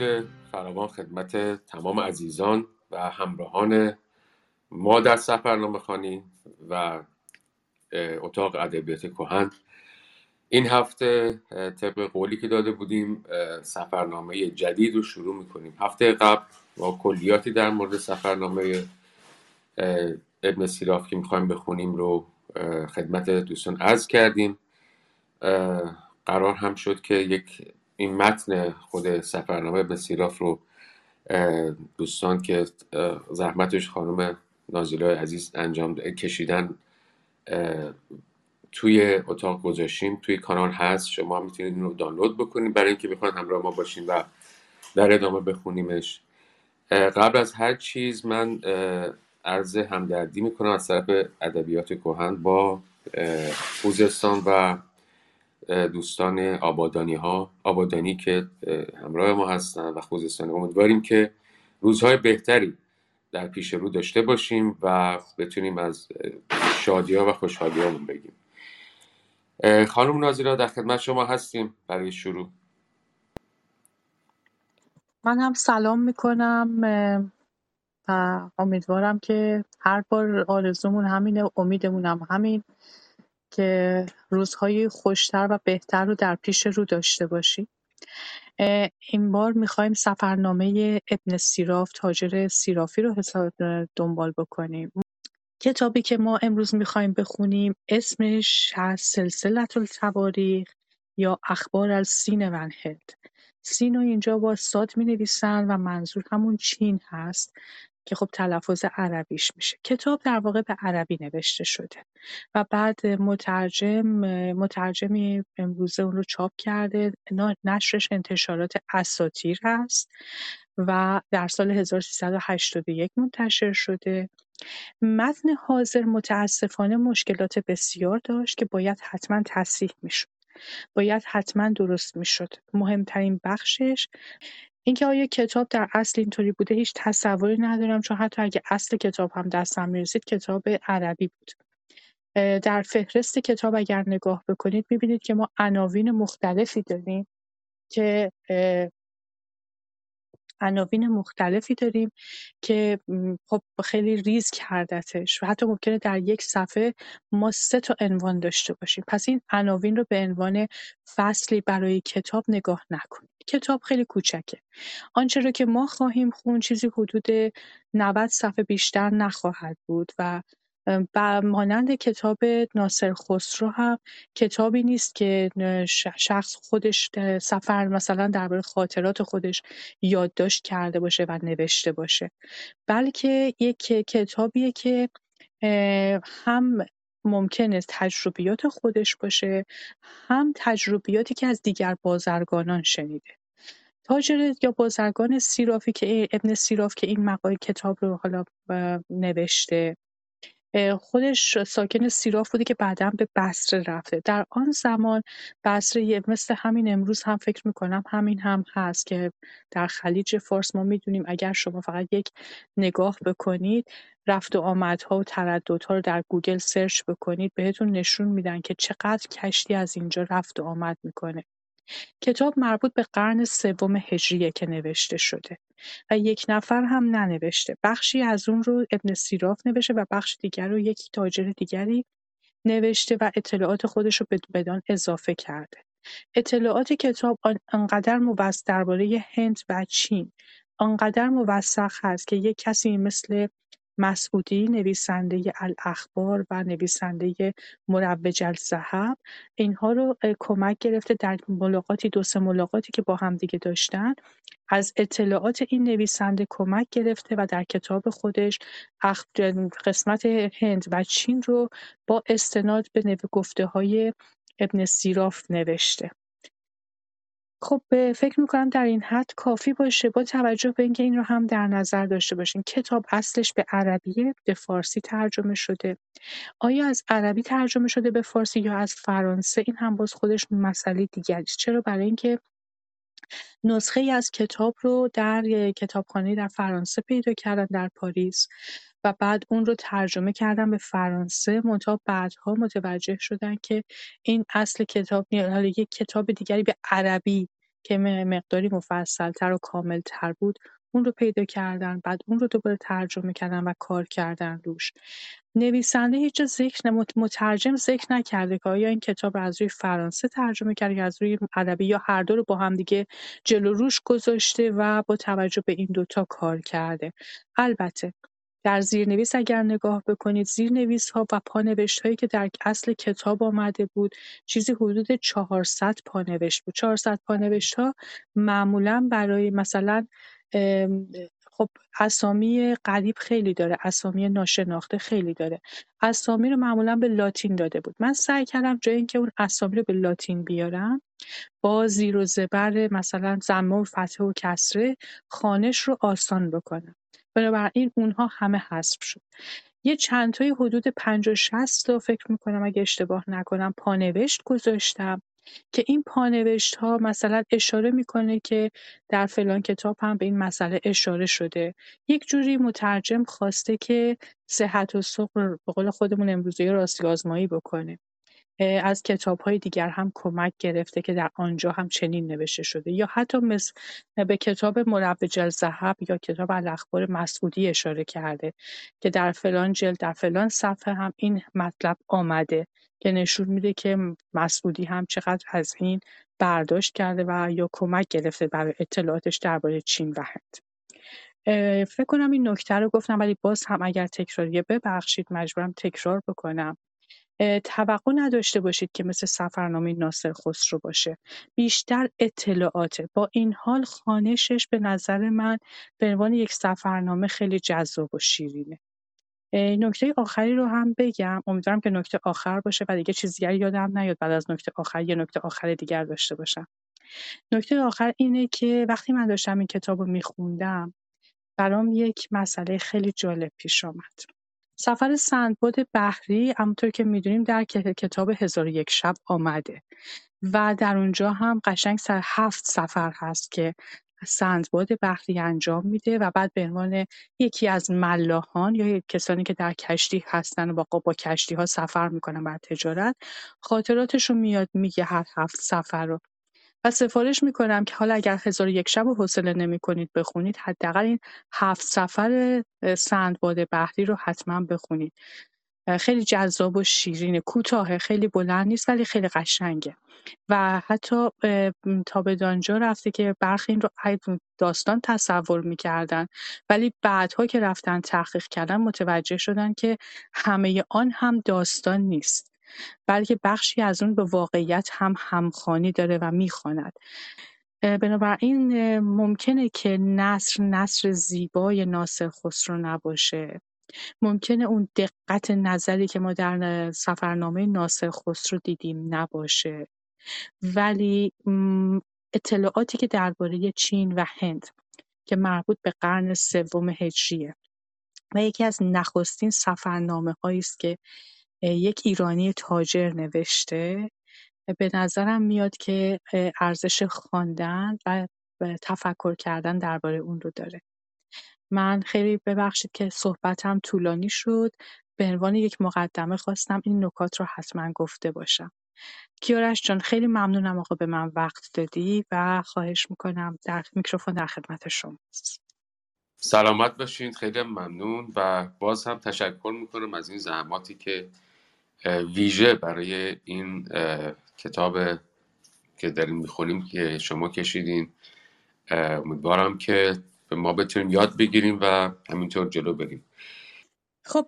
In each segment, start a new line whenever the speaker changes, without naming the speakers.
درود فراوان خدمت تمام عزیزان و همراهان ما در سفرنامه خانی و اتاق ادبیات کهن. این هفته طبق قولی که داده بودیم سفرنامه جدید رو شروع می‌کنیم. هفته قبل با کلیاتی در مورد سفرنامه ابن سیراف که می‌خوایم بخونیم رو خدمت دوستان عرض کردیم. قرار هم شد که یک این متن خود سفرنامه ابن سیراف رو دوستان که زحمتش خانم نازیلای عزیز انجام کشیدن توی اتاق گذاشتیم توی کانال هست شما می‌تونید این رو دانلود بکنید برای اینکه بخواید همراه ما باشین و در ادامه بخونیمش. قبل از هر چیز من عرض همدردی می‌کنم از طرف ادبیات کهن با خوزستان و دوستان آبادانی ها آبادانی که همراه ما هستن و خوزستان امیدواریم که روزهای بهتری در پیش رو داشته باشیم و بتونیم از شادی ها و خوشحالی ها بگیم خانم نازیرا در خدمت شما هستیم برای شروع.
من هم سلام می‌کنم و امیدوارم که هر بار آرزومون همینه امیدمون هم همین. که روزهای خوشتر و بهتر رو در پیش رو داشته باشیم این بار می‌خوایم سفرنامه ابن سیراف تاجر سیرافی رو حساب دنبال بکنیم. کتابی که ما امروز می‌خوایم بخونیم اسمش هست سلسلت التواریخ یا اخبار از سین و هند سین رو اینجا با ساد می نویسن و منظور همون چین هست. که خب تلفظ عربیش میشه. کتاب در واقع به عربی نوشته شده و بعد مترجم مترجمی امروزه اون رو چاپ کرده. نشرش انتشارات اساتیر هست و در سال 1381 منتشر شده. متن حاضر متاسفانه مشکلات بسیار داشت که باید حتما تصحیح می‌شد. باید حتما درست می‌شد. مهمترین بخشش اینکه آیا کتاب در اصل اینطوری بوده هیچ تصوری ندارم چون حتی اگه اصل کتاب هم دستم می‌رسید کتاب عربی بود. در فهرست کتاب اگر نگاه بکنید می‌بینید که ما عناوین مختلفی داریم که عناوین مختلفی داریم که خب خیلی ریز کردتش و حتی ممکنه در یک صفحه ما سه تا عنوان داشته باشیم. پس این عناوین رو به عنوان فصلی برای کتاب نگاه نکنید. کتاب خیلی کوچکه. آنچه رو که ما خواهیم خون چیزی حدود 90 صفحه بیشتر نخواهد بود و و مانند کتاب ناصر خسرو هم کتابی نیست که شخص خودش سفر مثلا درباره خاطرات خودش یادداشت کرده باشه و نوشته باشه. بلکه یک کتابیه که هم ممکنه تجربیات خودش باشه هم تجربیاتی که از دیگر بازرگانان شنیده. تاجر یا بازرگان سیرافی که ابن سیراف که این مقای کتاب رو حالا نوشته. خودش ساکن سیراف بوده که بعدا به بصره رفته. در آن زمان بصره مثل همین امروز هم فکر می‌کنم همین هم هست که در خلیج فارس ما می‌دونیم اگر شما فقط یک نگاه بکنید رفت و آمدها و ترددها رو در گوگل search بکنید بهتون نشون میدن که چقدر کشتی از اینجا رفت و آمد می‌کنه. کتاب مربوط به قرن سوم هجریه که نوشته شده. و یک نفر هم ننوشته. بخشی از اون رو ابن سیراف نوشته و بخش دیگر رو یک تاجر دیگری نوشته و اطلاعات خودش رو بدان اضافه کرده. اطلاعات کتاب آنقدر موثق درباره هند و چین آنقدر موثق هست که یک کسی مثل مسعودی نویسنده الاخبار و نویسنده مروج الذهب. اینها رو کمک گرفته در ملاقاتی دو سه ملاقاتی که با همدیگه داشتن. از اطلاعات این نویسنده کمک گرفته و در کتاب خودش قسمت هند و چین رو با استناد به گفته های ابن سیراف نوشته. خب فکر می‌کنم در این حد کافی باشه با توجه به اینکه این رو هم در نظر داشته باشین. کتاب اصلش به عربیه به فارسی ترجمه شده. آیا از عربی ترجمه شده به فارسی یا از فرانسه؟ این هم باز خودش مسئله دیگری است. چرا؟ برای اینکه نسخه ای از کتاب رو در کتابخانه در فرانسه پیدا کردن در پاریس. و بعد اون رو ترجمه کردن به فرانسه منتها بعدها متوجه شدن که این اصل کتاب حالا یک کتاب دیگری به عربی که مقداری مفصلتر و کاملتر بود اون رو پیدا کردن بعد اون رو دوباره ترجمه کردن و کار کردن روش. نویسنده هیچ ذکر مترجم ذکر نکرده که آیا این کتاب رو از روی فرانسه ترجمه کرده یا از روی عربی یا هر دو رو با هم دیگه جلو روش گذاشته و با توجه به این دوتا کار کرده. البته در زیرنویس اگر نگاه بکنید زیرنویس ها و پانوشت هایی که در اصل کتاب آمده بود چیزی حدود 400 پانوشت بود. 400 پانوشت ها معمولا برای مثلا خب اسامی غریب خیلی داره اسامی ناشناخته خیلی داره. اسامی رو معمولا به لاتین داده بود. من سعی کردم جای اینکه اون اسامی رو به لاتین بیارم با زیر و زبر مثلا زمه و فتحه و کسره خانش رو آسان بکنم. بنابراین اونها همه حذف شد. یه چند تای حدود 50 60 تا فکر می‌کنم اگه اشتباه نکنم پانوشت گذاشتم که این پانوشت ها مثلا اشاره می‌کنه که در فلان کتاب هم به این مسئله اشاره شده. یک جوری مترجم خواسته که صحت و سقر به قول خودمون امروزی راستی آزمایی بکنه. از های دیگر هم کمک گرفته که در آنجا هم چنین نوشته شده. یا حتی مثل به کتاب مروج الذهب یا کتاب الاخبار مسعودی اشاره کرده که در فلان جلد در فلان صفحه هم این مطلب آمده که نشون میده که مسعودی هم چقدر از این برداشت کرده و یا کمک گرفته برای اطلاعاتش درباره چین و هند. فکر کنم این نکته رو گفتم ولی باز هم اگر تکراریه ببخشید مجبورم تکرار بکنم. توقع نداشته باشید که مثل سفرنامه ناصر خسرو باشه. بیشتر اطلاعاته با این حال خانشش به نظر من به عنوان یک سفرنامه خیلی جذاب و شیرینه. نکته آخری رو هم بگم. امیدوارم که نکته آخر باشه و دیگه چیز دیگری یادم نیاد بعد از نکته آخر یه نکته آخر دیگر داشته باشم. نکته آخر اینه که وقتی من داشتم این کتاب رو میخوندم برام یک مسئله خیلی جالب پیش آمد. سفر سندباد بحری همونطور که می‌دونیم در کتاب هزار یک شب آمده. و در اونجا هم قشنگ سر هفت سفر هست که سندباد بحری انجام میده و بعد به عنوان یکی از ملاحان یا کسانی که در کشتی هستن و با, با کشتی ها سفر می‌کنن بر تجارت خاطراتشون میاد میگه هر هفت سفر رو. و سفارش می‌کنم که حالا اگر هزار یک شب و حوصله نمی‌کنید بخونید حداقل این هفت سفر سندباد بحری رو حتما بخونید. خیلی جذاب و شیرینه کوتاه خیلی بلند نیست ولی خیلی قشنگه. و حتی تا به دانجا رفته که برخی این رو داستان تصور می‌کردن ولی بعدها که رفتن تحقیق کردن متوجه شدن که همه آن هم داستان نیست. بلکه بخشی از اون به واقعیت هم همخوانی داره و می‌خواند. بنابراین ممکنه که نصر نصر زیبای ناصر خسرو نباشه. ممکنه اون دقت نظری که ما در سفرنامه ناصر خسرو دیدیم نباشه. ولی اطلاعاتی که درباره چین و هند که مربوط به قرن سوم هجریه و یکی از نخستین سفرنامه است که یک ایرانی تاجر نوشته. به نظرم میاد که ارزش خواندن و تفکر کردن درباره اون رو داره. من خیلی ببخشید که صحبتم طولانی شد. به عنوان یک مقدمه خواستم این نکات رو حتما گفته باشم. کیارش جان خیلی ممنونم آقا به من وقت دادی و خواهش می‌کنم در میکروفون در خدمت شماست
سلامت باشین خیلی ممنون و باز هم تشکر می‌کنم از این زحماتی که ویژه برای این کتاب که داریم می‌خونیم که شما کشیدین. امیدوارم که ما بتونیم یاد بگیریم و همینطور جلو بریم.
خب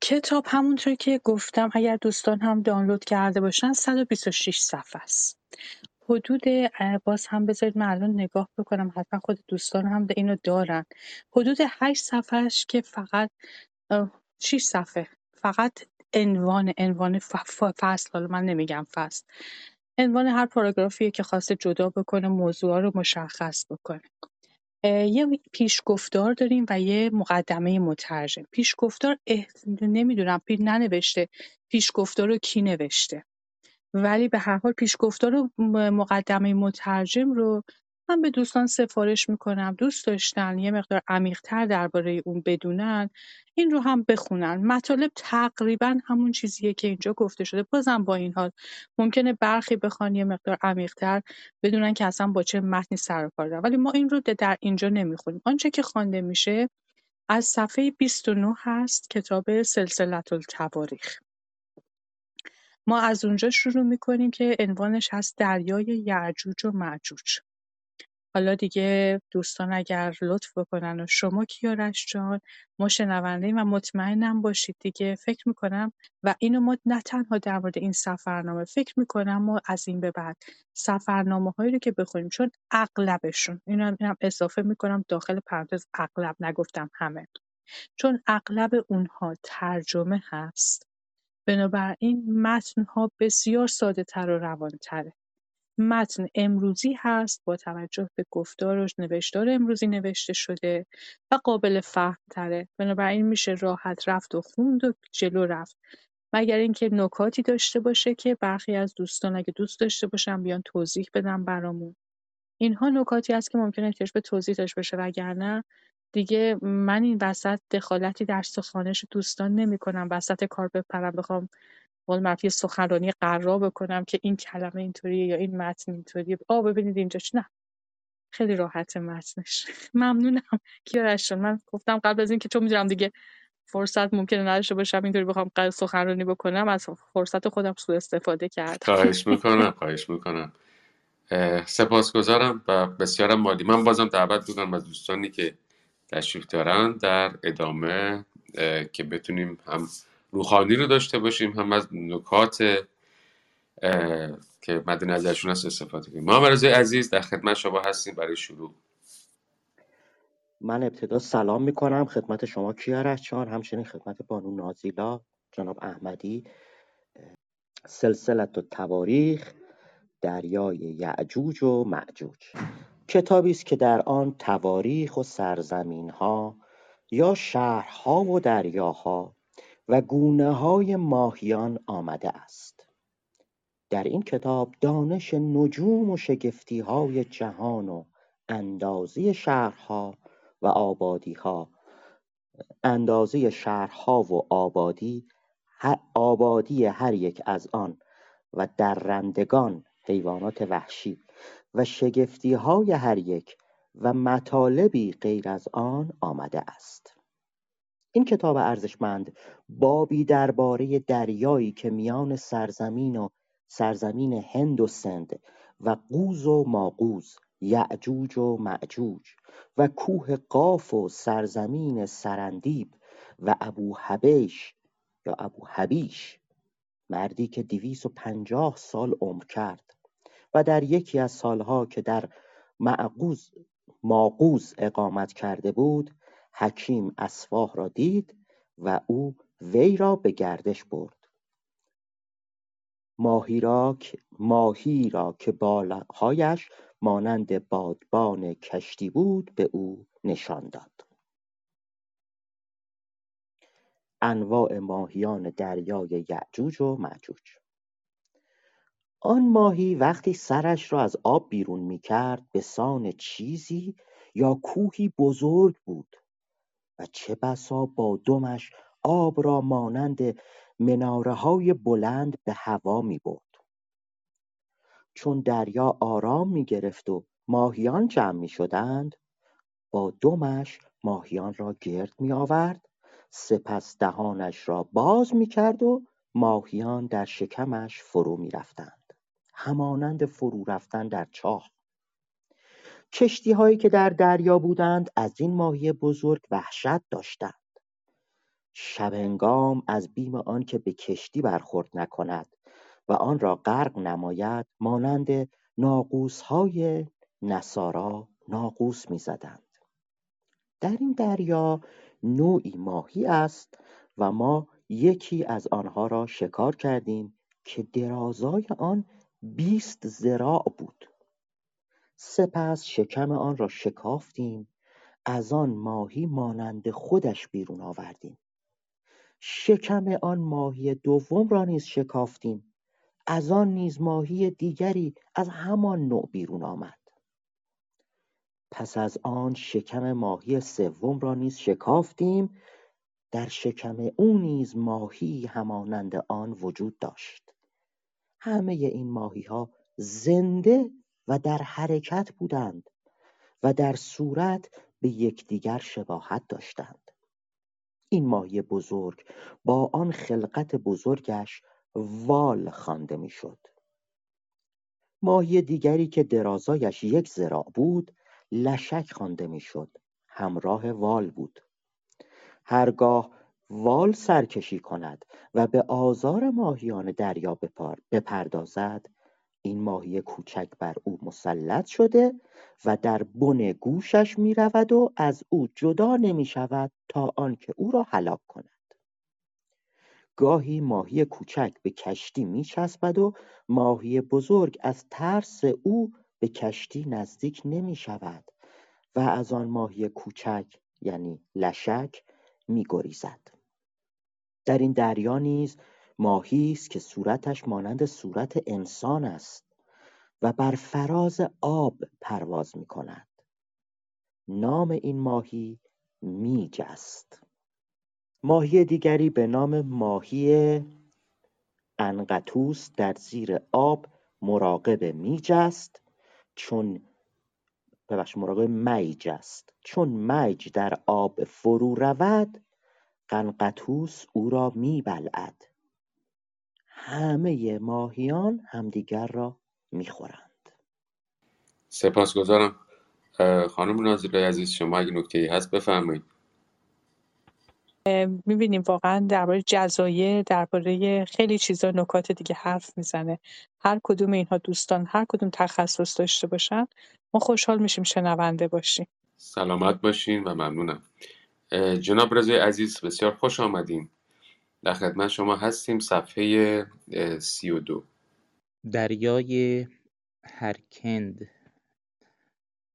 کتاب همونطور که گفتم اگر دوستان هم دانلود کرده باشن 126 صفحه است. حدود باز هم بذارید من الان نگاه بکنم حتما خود دوستان هم اینو دارن. حدود 8 صفحهش که فقط 6 صفحه فقط عنوان عنوان فصل حالا من نمیگم فصل. عنوان هر پاراگرافیه که خواسته جدا بکنه موضوع رو مشخص بکنه. یه پیشگفتار داریم و یه مقدمه مترجم. پیشگفتار اه... نمی‌دونم پی ننوشته. پیشگفتار رو کی نوشته؟ ولی به هر حال پیشگفتار و مقدمه مترجم رو من به دوستان سفارش می‌کنم. دوست داشتن یه مقدار عمیقتر درباره اون بدونن این رو هم بخونن. مطالب تقریبا همون چیزیه که اینجا گفته شده. بازم با این حال ممکنه برخی بخوان یه مقدار عمیقتر بدونن که اصلا با چه متنی سر کار دارن. ولی ما این رو در اینجا نمی‌خونیم. آنچه که خوانده میشه از صفحه 29 هست کتاب سلسلة التواریخ ما از اونجا شروع می‌کنیم که عنوانش هست دریای یعجوج و معجوج حالا دیگه دوستان اگر لطف بکنن و شما کیارش جان ما شنونده و مطمئنم باشید دیگه فکر می‌کنم و اینو ما نه تنها در مورد این سفرنامه فکر می‌کنم ما از این به بعد سفرنامه هایی رو که بخونیم چون اغلبشون اینو هم, اضافه می‌کنم داخل پرانتز اغلب نگفتم همه چون اغلب اونها ترجمه هست بنابراین متن‌ها بسیار ساده‌تر و روان‌تره. متن امروزی هست با توجه به گفتار و نوشتار امروزی نوشته شده و قابل فهم‌تره. بنابراین میشه راحت رفت و خوند و جلو رفت. مگر اینکه نکاتی داشته باشه که برخی از دوستان اگه دوست داشته باشن بیان توضیح بدن برامون. اینها نکاتی است که ممکنه احتیاج به توضیح داشته باشه وگرنه دیگه من این وسط دخالتی در سخانش دوستان نمی‌کنم وسط کار بپرم بخوام قول معروف سخنرانی قرار بکنم که این کلمه اینطوریه یا این متن اینطوریه. آ ببینید اینجاش. نه. خیلی راحت متنش. ممنونم. کیارش من گفتم قبل از اینکه چون می‌دونم دیگه فرصت ممکنه نداشته باشم اینطوری بخوام سخنرانی بکنم از فرصت خودم سوء استفاده کردم.
خواهش می‌کنم خواهش می‌کنم. سپاسگزارم و بسیارم مالی من بازم دعوت می‌کنم از دوستانی که تشریف دارن در ادامه که بتونیم هم روخانی رو داشته باشیم هم از نکات که مد نظرشون هست استفاده کنیم. محمد عزیز در خدمت شما هستیم برای شروع.
من ابتدا سلام می‌کنم. خدمت شما کیارش چان همچنین خدمت بانو نازیلا جناب احمدی سلسلت و تواریخ دریای یعجوج و معجوج. کتابی است که در آن تواریخ و سرزمین ها یا شهرها و دریاها و گونه های ماهیان آمده است. در این کتاب دانش نجوم و شگفتی های جهان و اندازی شهرها و آبادی ها اندازه شهرها و آبادی آبادی هر یک از آن و درندگان حیوانات وحشی و شگفتی های هر یک و مطالبی غیر از آن آمده است. این کتاب ارزشمند بابی درباره دریایی که میان سرزمین و سرزمین هند و سند و قوز و ماقوز یعجوج و معجوج و کوه قاف و سرزمین سرندیب و ابو حبیش یا ابو حبیش مردی که دویست و پنجاه سال عمر کرد و در یکی از سالها که در معقوز ماقوز اقامت کرده بود حکیم اسفاه را دید و او وی را به گردش برد. ماهی را, ماهی را که بالاهایش مانند بادبان کشتی بود به او نشان داد. انواع ماهیان دریای یعجوج و معجوج. آن ماهی وقتی سرش را از آب بیرون می کرد به سان چیزی یا کوهی بزرگ بود. و چه بسا با دمش آب را مانند مناره های بلند به هوا می برد. چون دریا آرام می گرفت و ماهیان جمع می شدند با دمش ماهیان را گرد می آورد سپس دهانش را باز می کرد و ماهیان در شکمش فرو می رفتند همانند فرو رفتن در چاه کشتی هایی که در دریا بودند از این ماهی بزرگ وحشت داشتند. شبهنگام از بیم آنکه به کشتی برخورد نکند و آن را غرق نماید مانند های نصارا ناقوس می‌زدند. در این دریا نوعی ماهی است و ما یکی از آنها را شکار کردیم که درازای آن بیست زراع بود. سپس شکم آن را شکافتیم. از آن ماهی مانند خودش بیرون آوردیم. شکم آن ماهی دوم را نیز شکافتیم. از آن نیز ماهی دیگری از همان نوع بیرون آمد. پس از آن شکم ماهی سوم را نیز شکافتیم. در شکم او نیز ماهی همانند آن وجود داشت. همه این ماهی ها زنده و در حرکت بودند و در صورت به یکدیگر شباهت داشتند. این ماهی بزرگ با آن خلقت بزرگش وال خوانده می‌شد. ماهی دیگری که درازایش یک ذراع بود لشک خوانده می‌شد همراه وال بود. هرگاه وال سرکشی کند و به آزار ماهیان دریا بپردازد این ماهی کوچک بر او مسلط شده و در بن گوشش می رود و از او جدا نمی شود تا آنکه او را هلاک کند. گاهی ماهی کوچک به کشتی می چسبد و ماهی بزرگ از ترس او به کشتی نزدیک نمی شود و از آن ماهی کوچک یعنی لشک می گریزد در این دریا نیز ماهی است که صورتش مانند صورت انسان است و بر فراز آب پرواز می کند نام این ماهی میج است. ماهی دیگری به نام ماهی انقطوس در زیر آب مراقب میج است چون ببخش مراقب میج است. چون میج در آب فرو رود قنقطوس او را میبلعد. همه ماهیان همدیگر را می‌خورند.
سپاسگزارم. خانم ناظره عزیز شما اگه نکته ای هست بفرمایید.
می‌بینیم واقعا درباره جزایر درباره خیلی چیزا نکات دیگه حرف می‌زنه. هر کدوم اینها دوستان هر کدوم تخصص داشته باشن ما خوشحال میشیم شنونده باشیم.
سلامت باشین و ممنونم. جناب رضای عزیز بسیار خوش آمدین. در خدمت شما هستیم صفحه سی و دو.
دریای هرکند.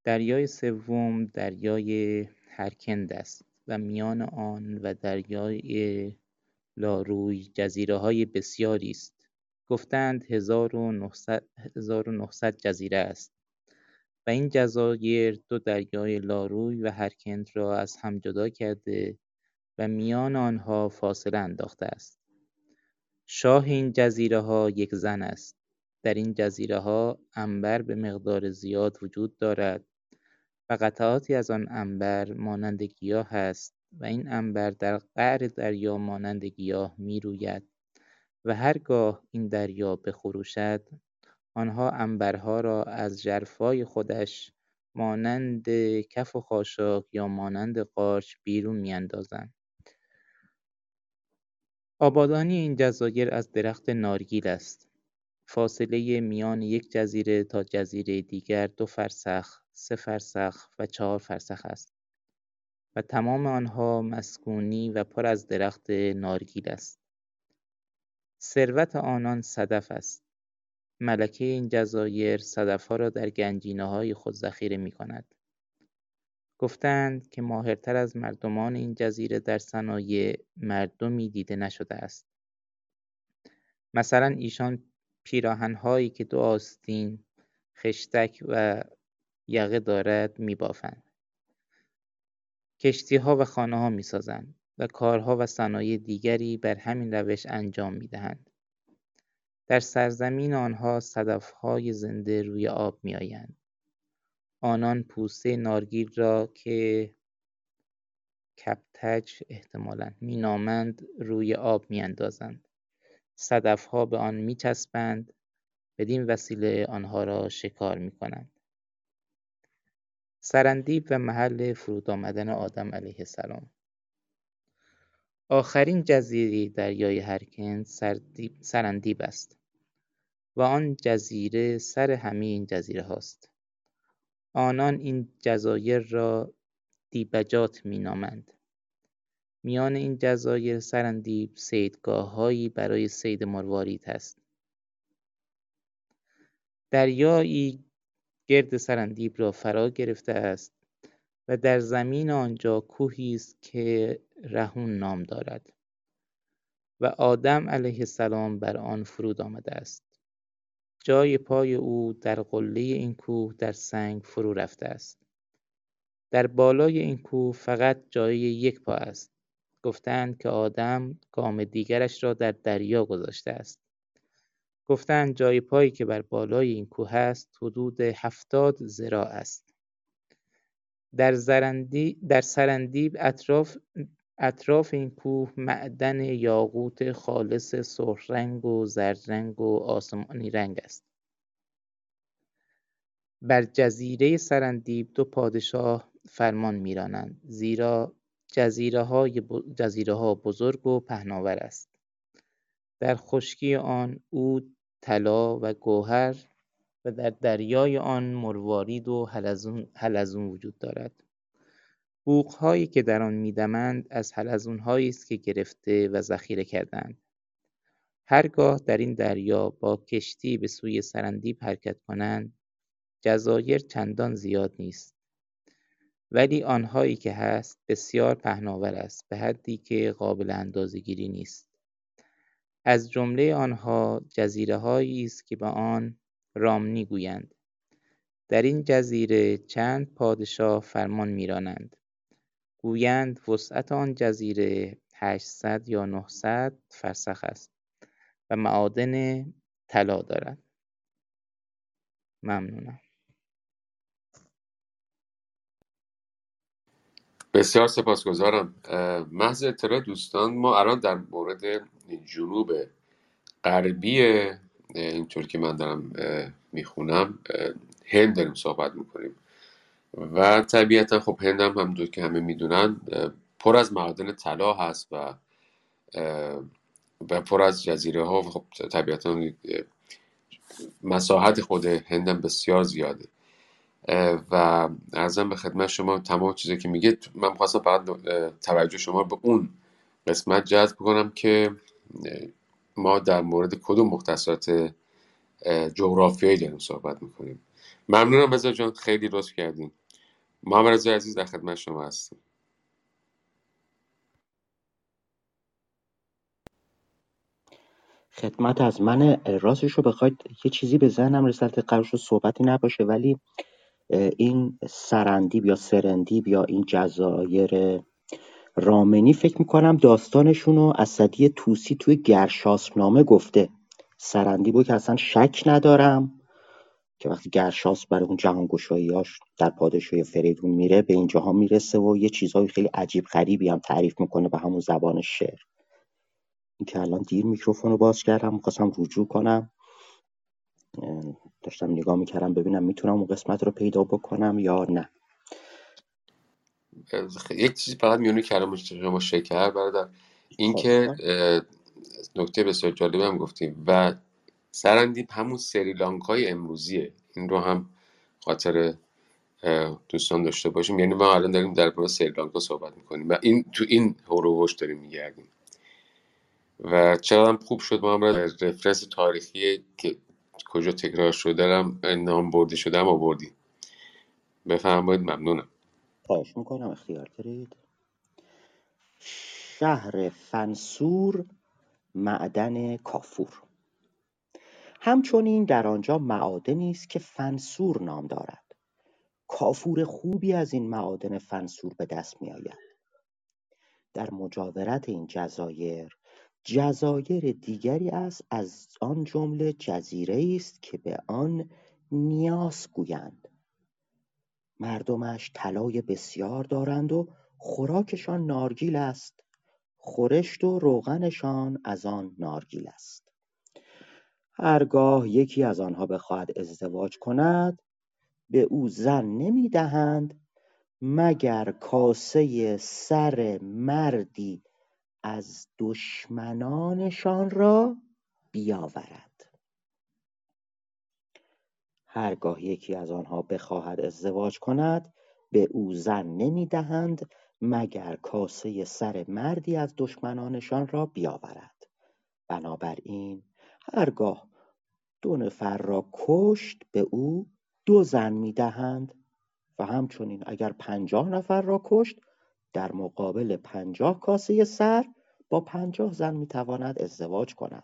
دریای سوم دریای هرکند است و میان آن و دریای لاروی های بسیاری است. گفتند هزار و نهصد جزیره است. و این جزایر دو دریای لاروی و هرکند را از هم جدا کرده و میان آنها فاصله انداخته است. شاه این ها یک زن است. در این ها عنبر به مقدار زیاد وجود دارد. و قطعاتی از آن عنبر مانند گیاه است و این عنبر در قعر دریا مانند گیاه می‌روید و هرگاه این دریا بخروشد آنها عنبرها را از ژرفای خودش مانند کف و خاشاک یا مانند قارچ بیرون میاندازند. آبادانی این جزایر از درخت نارگیل است. فاصله میان یک جزیره تا جزیره دیگر دو فرسخ سه فرسخ و چهار فرسخ است و تمام آنها مسکونی و پر از درخت نارگیل است. ثروت آنان صدف است. ملکه این جزایر صدفها را در های خود ذخیره می‌کند. گفتند که ماهرتر از مردمان این جزیره در صنایع مردمی دیده نشده است. مثلا ایشان پیراهنهایی که دو آستین خشتک و یقه دارد میبافند. کشتیها و خانهها می‌سازند و کارها و صنایع دیگری بر همین روش انجام می‌دهند. در سرزمین آنها صدفهای زنده روی آب میآیند. آنان پوسته نارگیل را که کبتج احتمالا مینامند روی آب میاندازند. صدفها به آن میچسبند بدین وسیله آنها را شکار می‌کنند. سرندیب و محل فرود آمدن آدم علیه السلام آخرین جزیره دریای هرکند سرندیب است و آن جزیره سر همه این جزیره هاست. آنان این جزایر را دیبجات مینامند. میان این جزایر سرندیب صیدگاههایی برای صید مروارید هست. دریایی گرد سرندیب را فرا گرفته است و در زمین آنجا کوهی است که رهون نام دارد و آدم علیه السلام بر آن فرود آمده است. جای پای او در قله این کوه در سنگ فرو رفته است. در بالای این کوه فقط جای یک پا است. گفتند که آدم گام دیگرش را در دریا گذاشته است. گفتند جای پایی که بر بالای این کوه است حدود هفتاد ذراع است. در, در سرندیب اطراف, اطراف این کوه معدن یاقوت خالص سرخ رنگ و زرد رنگ و آسمانی رنگ است. بر جزیره سرندیب دو پادشاه فرمان میرانند زیرا جزیره ها بزرگ و پهناور است. در خشکی آن عود طلا و گوهر و در دریای آن مروارید و حلزون وجود دارد. بوقهایی که در آن میدمند از حلزونهایی است که گرفته و ذخیره کردند هرگاه در این دریا با کشتی به سوی سرندیب حرکت کنند جزایر چندان زیاد نیست. ولی آنهایی که هست بسیار پهناور است به حدی که قابل اندازهگیری نیست. از جمله آنها جزیرههایی است که به آن رامنی گویند. در این جزیره چند پادشاه فرمان میرانند. گویند وسعت آن جزیره هشتصد یا نهصد فرسخ است و معادن طلا دارد. ممنونم.
بسیار سپاسگزارم. محض اطلاع دوستان ما الان در مورد جنوب غربی اینطور که من دارم می‌خونم هند داریم صحبت می‌کنیم. و طبیعتا خب هند هم همونطور که همه می‌دونن پر از معادن طلا هست و و پر از جزیره ها و خب طبیعتا مساحت خود هندم بسیار زیاده. و ارزم به خدمت شما تمام چیزی که میگه من خواستم فقط توجه شما به اون قسمت جذب کنم که ما در مورد کدوم مختصات جغرافیایی داریم صحبت می‌کنیم. ممنونم بزر جان خیلی لطف کردیم محمد رضا عزیز در خدمت شما هستیم
خدمت از من راستش رو بخواید یه چیزی به ذهنم رسد قرارش صحبتی نباشه ولی این سرندیب یا سرندیب یا این جزایر رامنی فکر می‌کنم داستانشون رو اسدی توسی توی گرشاسنامه گفته. سرندیب که اصلا شک ندارم. که وقتی گرشاس برای اون جهانگشاییاش در پادشاهی فریدون میره به اینجاها می‌رسه و یه چیزهای خیلی عجیب غریبی هم تعریف می‌کنه به همون زبان شعر. این که الان دیر میکروفون رو باز کردم می‌خواستم رجوع کنم. داشتم نگاه می‌کردم ببینم می‌تونم اون قسمت رو پیدا بکنم یا نه.
یک چیزی فقط میونی کلام شما شکر برادر. اینکه نکته بسیار جالبی هم گفتیم و سرندیب همون سریلانکای امروزیه. این رو هم خاطر دوستان داشته باشیم. یعنی ما الان داریم در سریلانکا صحبت می‌کنیم و این تو این هوروش داریم میگردیم. و چقدر خوب شد ما هم رفرنس تاریخی که کجا تکرار شده هم نام برده شده هم آوردیم بفرمایید ممنونم.
خواهش می‌کنم اختیار دارید. شهر فنسور معدن کافور. همچنین در آنجا معادنی است که فنسور نام دارد. کافور خوبی از این معادن فنسور به دست می آید. در مجاورت این جزایر جزایر دیگری است از آن جمله جزیره است که به آن نیاس گویند. مردمش طلای بسیار دارند و خوراکشان نارگیل است. خورشت و روغنشان از آن نارگیل است. هرگاه یکی از آنها بخواهد ازدواج کند به او زن نمی‌دهند مگر کاسه سر مردی از دشمنانشان را بیاورد. هرگاه یکی از آنها بخواهد ازدواج کند به او زن نمی‌دهند مگر کاسه سر مردی از دشمنانشان را بیاورد. بنابراین هرگاه دو نفر را کشت به او دو زن می‌دهند و همچنین اگر پنجاه نفر را کشت در مقابل پنجاه کاسه سر با پنجاه زن می‌تواند ازدواج کند.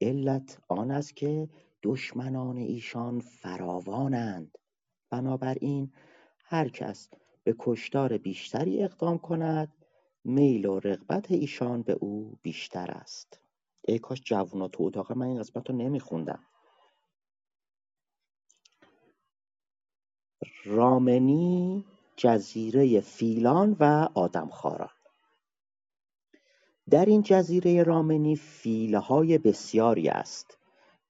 علت آن است که دشمنان ایشان فراوانند. بنابراین هر کس به کشتار بیشتری اقدام کند میل و رغبت ایشان به او بیشتر است. ای کاش جوونا تو اتاق من این قسمت رو نمیخوندم رامنی جزیره فیلان و آدمخواران. در این جزیره رامنی فیلهای بسیاری است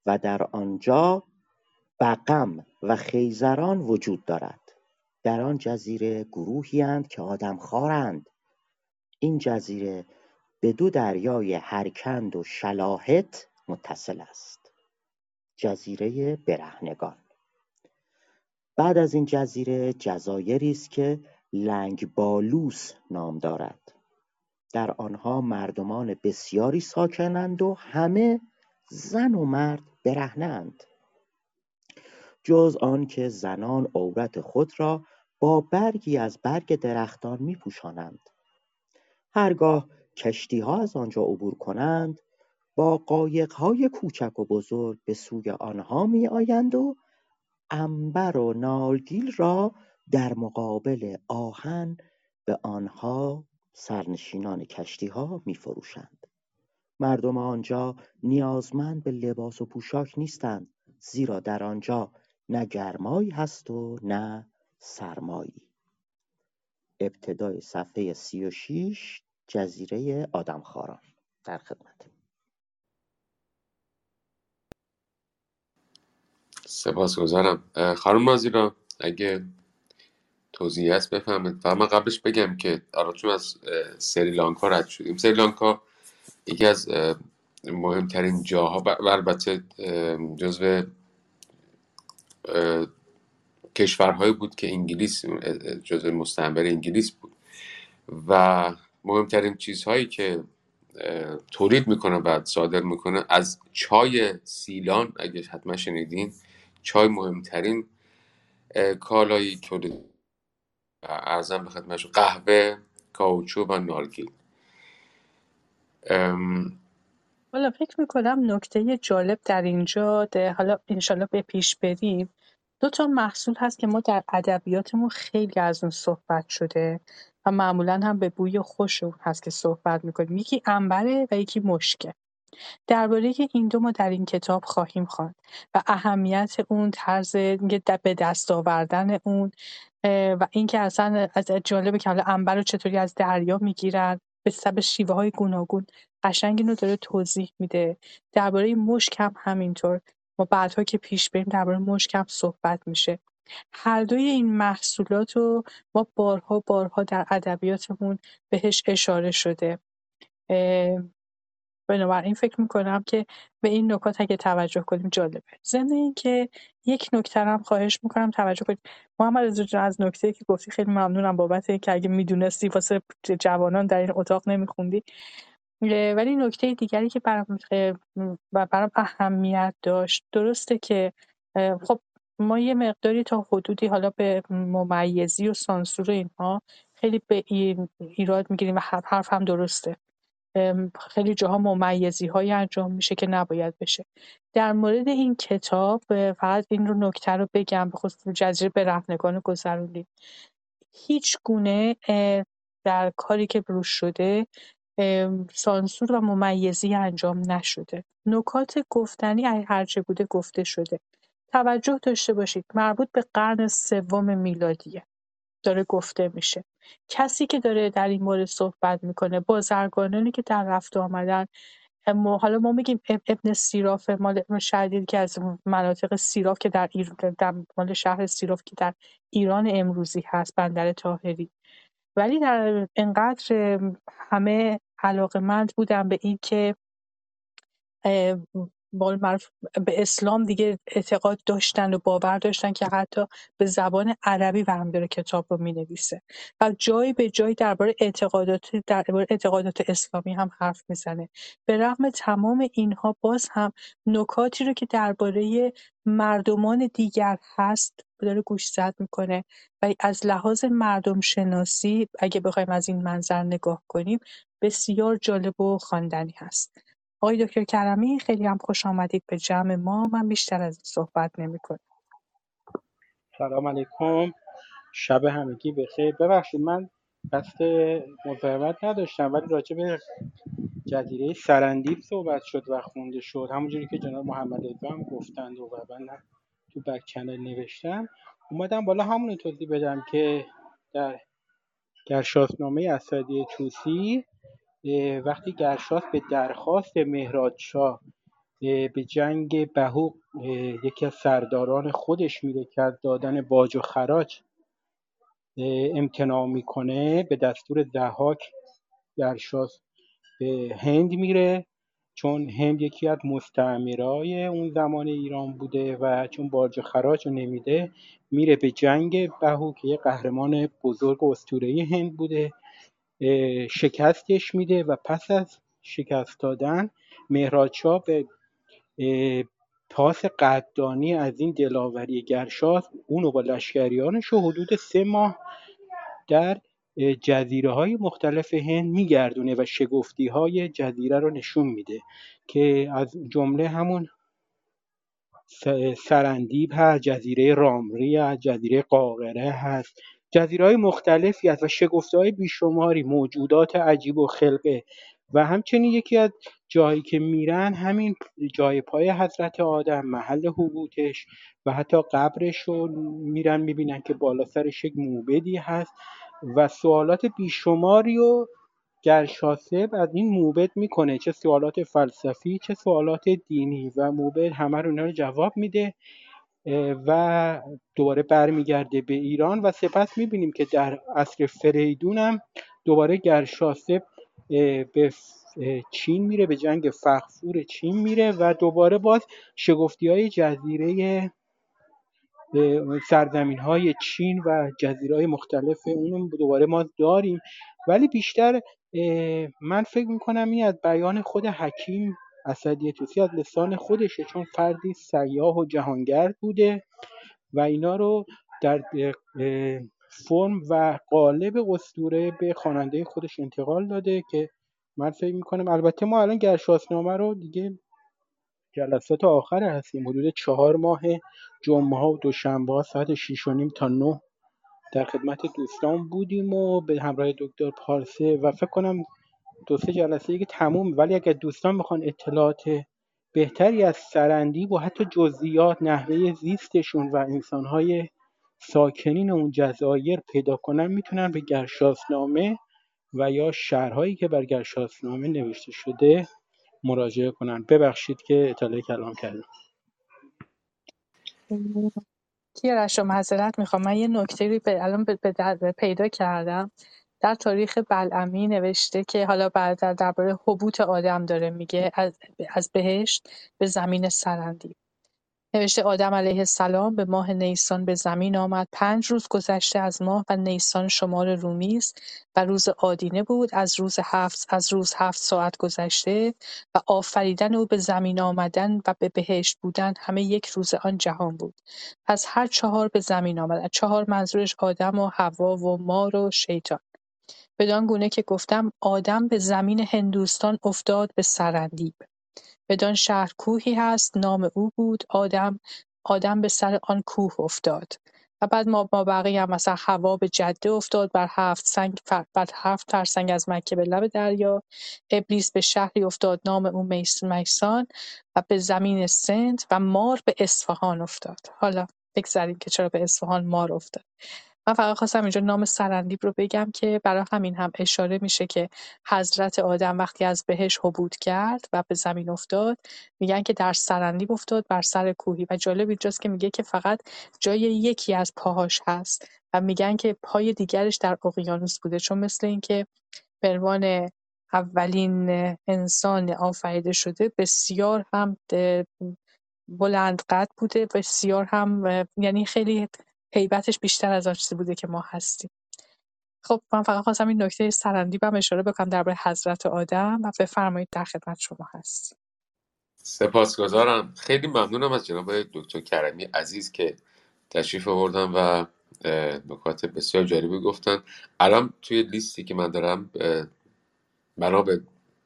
و در آنجا بقم و خیزران وجود دارد. در آن جزیره گروهی اند که آدمخوارند. این جزیره به دو دریای هرکند و شلاهت متصل است. جزیره برهنگان. بعد از این جزیره جزایری است که لنگبالوس نام دارد. در آنها مردمان بسیاری ساکنند و همه زن و مرد برهنهاند. جز آنکه زنان عورت خود را با برگی از برگ درختان میپوشانند. هرگاه کشتیها از آنجا عبور کنند با قایقهای کوچک و بزرگ به سوی آنها میآیند و عنبر و نارگیل را در مقابل آهن به آنها سرنشینان کشتیها میفروشند. مردم آنجا نیازمند به لباس و پوشاک نیستند زیرا در آنجا نه گرمایی هست و نه سرمایی. ابتدای صفحه سی و شیش جزیره آدمخواران. در خدمت.
سپاسگزارم. خانم مازیرا اگه توضیحی هست بفهمید و من قبلش بگم که آره چون از سریلانکا رد شدیم. سریلانکا یکی از مهمترین جاها و البته جزو کشورهایی بود که انگلیس جزو مستعمره انگلیس بود. و مهمترین چیزهایی که تولید می‌کنه و صادر می‌کنه از چای سیلان اگه حتما شنیدین چای مهمترین کالایی تولید ارزم به خدمتشون قهوه کاوچو و نارگیل. ام،
حالا فکر می‌کنم نکته جالب در اینجا ده. حالا انشالله به پیش بریم. دو تا محصول هست که ما در ادبیاتمون خیلی از اون صحبت شده و معمولا هم به بوی خوش اون هست که صحبت می‌کنیم. یکی انبره و یکی مشکه. درباره این دو ما در این کتاب خواهیم خواند و اهمیت اون طرز به دست آوردن اون و اینکه اصلا از جالبه که حالا عنبر رو چطوری از دریا می‌گیرن به سبب شیوه های گوناگون قشنگ اینو داره توضیح میده. درباره مشک هم همینطور. ما بعدها که پیش بریم درباره مشک هم صحبت میشه. هر دوی این محصولات رو ما بارها بارها در ادبیاتمون بهش اشاره شده. بنابراین فکر می‌کنم که به این نکات اگه توجه کنیم جالبه. ضمن اینکه یک نکته هم خواهش می‌کنم توجه کنید. محمد رضا جان از نکته که گفتی خیلی ممنونم بابت اینکه اگه می‌دونستی واسه جوانان در این اتاق نمیخوندی. ولی نکته دیگری که برام برام اهمیت داشت درسته که خب ما یه مقداری تا حدودی حالا به ممیزی و سانسور اینها خیلی به ایراد می‌گیریم و حرف هم درسته. خیلی جاها ممیزی‌هایی انجام میشه که نباید بشه. در مورد این کتاب فقط این رو نکته رو بگم به خصوص جزیره به رهنگان گذرونی. هیچ گونه در کاری که روش شده سانسور و ممیزی انجام نشده. نکات گفتنی هرچه بوده گفته شده. توجه داشته باشید. مربوط به قرن سوم میلادیه. داره گفته میشه. کسی که داره در این مورد صحبت می‌کنه بازرگانانی که در رفت آمدن حالا ما میگیم اب- ابن سیراف مال شهری که از مناطق سیراف که در, ایر... در مال شهر سیراف که در ایران امروزی هست بندر تاهری ولی در انقدر همه علاقمند بودن به این که به اسلام دیگه اعتقاد داشتن و باور داشتن که حتی به زبان عربی هم داره کتاب رو می‌نویسه. و جایی به جایی درباره اعتقادات درباره اعتقادات اسلامی هم حرف می‌زنه. به رغم تمام اینها باز هم نکاتی رو که درباره مردمان دیگر هست داره گوشزد می‌کنه. و از لحاظ مردم شناسی اگه بخوایم از این منظر نگاه کنیم بسیار جالب و خواندنی هست. آقای دکتر کرمی خیلی هم خوش آمدید به جمع ما. من بیشتر از این صحبت نمی کنم.
سلام علیکم. شب همگی بخیر. ببخشید من قصد مزاحمت نداشتم ولی راجع به جزیره سرندیب صحبت شد و خونده شد. همونجوری که جناب محمد هم گفتند و من تو بک چنل نوشتم. اومدم بالا همون توضیح بدم که در گرشاسنامه اسدی توسی وقتی گرشاس به درخواست مهراد به جنگ بهوق یکی از سرداران خودش میره که از دادن باج و خراج امتناع می‌کنه به دستور ضحاک گرشاس به هند میره. چون هند یکی از مستعمرای اون زمان ایران بوده و چون باج خراج رو نمیده میره به جنگ بهو که یه قهرمان بزرگ و هند بوده. شکستش میده و پس از شکست دادن مهرادشاه به پاس قدردانی از این دلاوری گرشاس اونو با لشکریانش و حدود سه ماه در جزیره های مختلف هند میگردونه و شگفتی های جزیره رو نشون میده که از جمله همون سرندیب هست جزیره رامری هست جزیره قاقره هست. جزیره های مختلفی هست و شگفته های بیشماری موجودات عجیب و خلقه. و همچنین یکی از جایی که میرن همین جای پای حضرت آدم محل حبوطش و حتی قبرش رو میرن می‌بینن که بالا سرش یک موبدی هست و سوالات بیشماری و گرشاسب از این موبد می‌کنه چه سوالات فلسفی چه سوالات دینی. و موبد همه رو رو جواب میده. و دوباره برمیگرده به ایران و سپس می‌بینیم که در عصر فریدون هم دوباره گرشاسب به چین میره به جنگ فخفور چین میره و دوباره باز شگفتی های جزیره سرزمین های چین و جزیره های مختلف اون دوباره ما داریم. ولی بیشتر من فکر می‌کنم این از بیان خود حکیم اسدی از لسان خودشه چون فردی سیاه و جهانگرد بوده و اینا رو در فرم و قالب اسطوره به خواننده خودش انتقال داده که من فکر می‌کنم البته ما الان گرشاسنامه رو دیگه جلسات آخر هستیم حدود چهار ماه جمعه و دوشنبه ها ساعت شیش و نیم تا نه در خدمت دوستان بودیم و به همراه دکتر پارسه و فکر کنم دو سه جلسه دیگه تموم ولی اگر دوستان می‌خوان اطلاعات بهتری از سرندیب و حتی جزئیات نحوه زیستشون و انسانهای ساکنین اون جزایر پیدا کنن می‌تونن به گرشاسنامه و یا شهرهایی که بر گرشاسنامه نوشته شده مراجعه کنن. ببخشید که اطلاع کلام کردم.
رو معذرت می‌خوام. من یه نکته رو الان پیدا کردم. در تاریخ بلعمی نوشته که حالا بعد درباره حبوط آدم داره میگه از, بهشت به زمین سرندی. نوشته آدم علیه السلام به ماه نیسان به زمین آمد. پنج روز گذشته از ماه و نیسان شمار رومی است و روز آدینه بود. از روز هفت از روز هفت ساعت گذشته و آفریدن او به زمین آمدن و به بهشت بودن همه یک روز آن جهان بود. پس هر چهار به زمین آمد. چهار منظورش آدم و هوا و مار و شیطان. بدان گونه که گفتم آدم به زمین هندوستان افتاد به سرندیب بدان شهر کوهی هست نام او بود آدم آدم به سر آن کوه افتاد. و بعد ما با بقیه هم مثلا هوا به جده افتاد بر هفت سنگ بعد هفت فرسنگ از مکه به لب دریا. ابلیس به شهری افتاد نام او میسان و به زمین سند و مار به اصفهان افتاد. حالا بگذاریم که چرا به اصفهان مار افتاد. من فقط خواستم اینجا نام سرندیب رو بگم که برای همین هم اشاره میشه که حضرت آدم وقتی از بهش حبود کرد و به زمین افتاد میگن که در سرندیب افتاد بر سر کوهی و جالب اینجاست که میگه که فقط جای یکی از پاهاش هست و میگن که پای دیگرش در اقیانوس بوده. چون مثل اینکه به عنوان اولین انسان آفریده شده بسیار هم بلند قد بوده بسیار هم یعنی خیلی هیبتش بیشتر از آن چیزی بوده که ما هستیم. خب من فقط خواستم این نکته سرندیبم اشاره بکنم درباره حضرت آدم و بفرمایید در خدمت شما هست.
سپاسگزارم. خیلی ممنونم از جناب دکتر کرمی عزیز که تشریف آوردن و نکات بسیار جالبی گفتن. الان توی لیستی که من دارم بنا به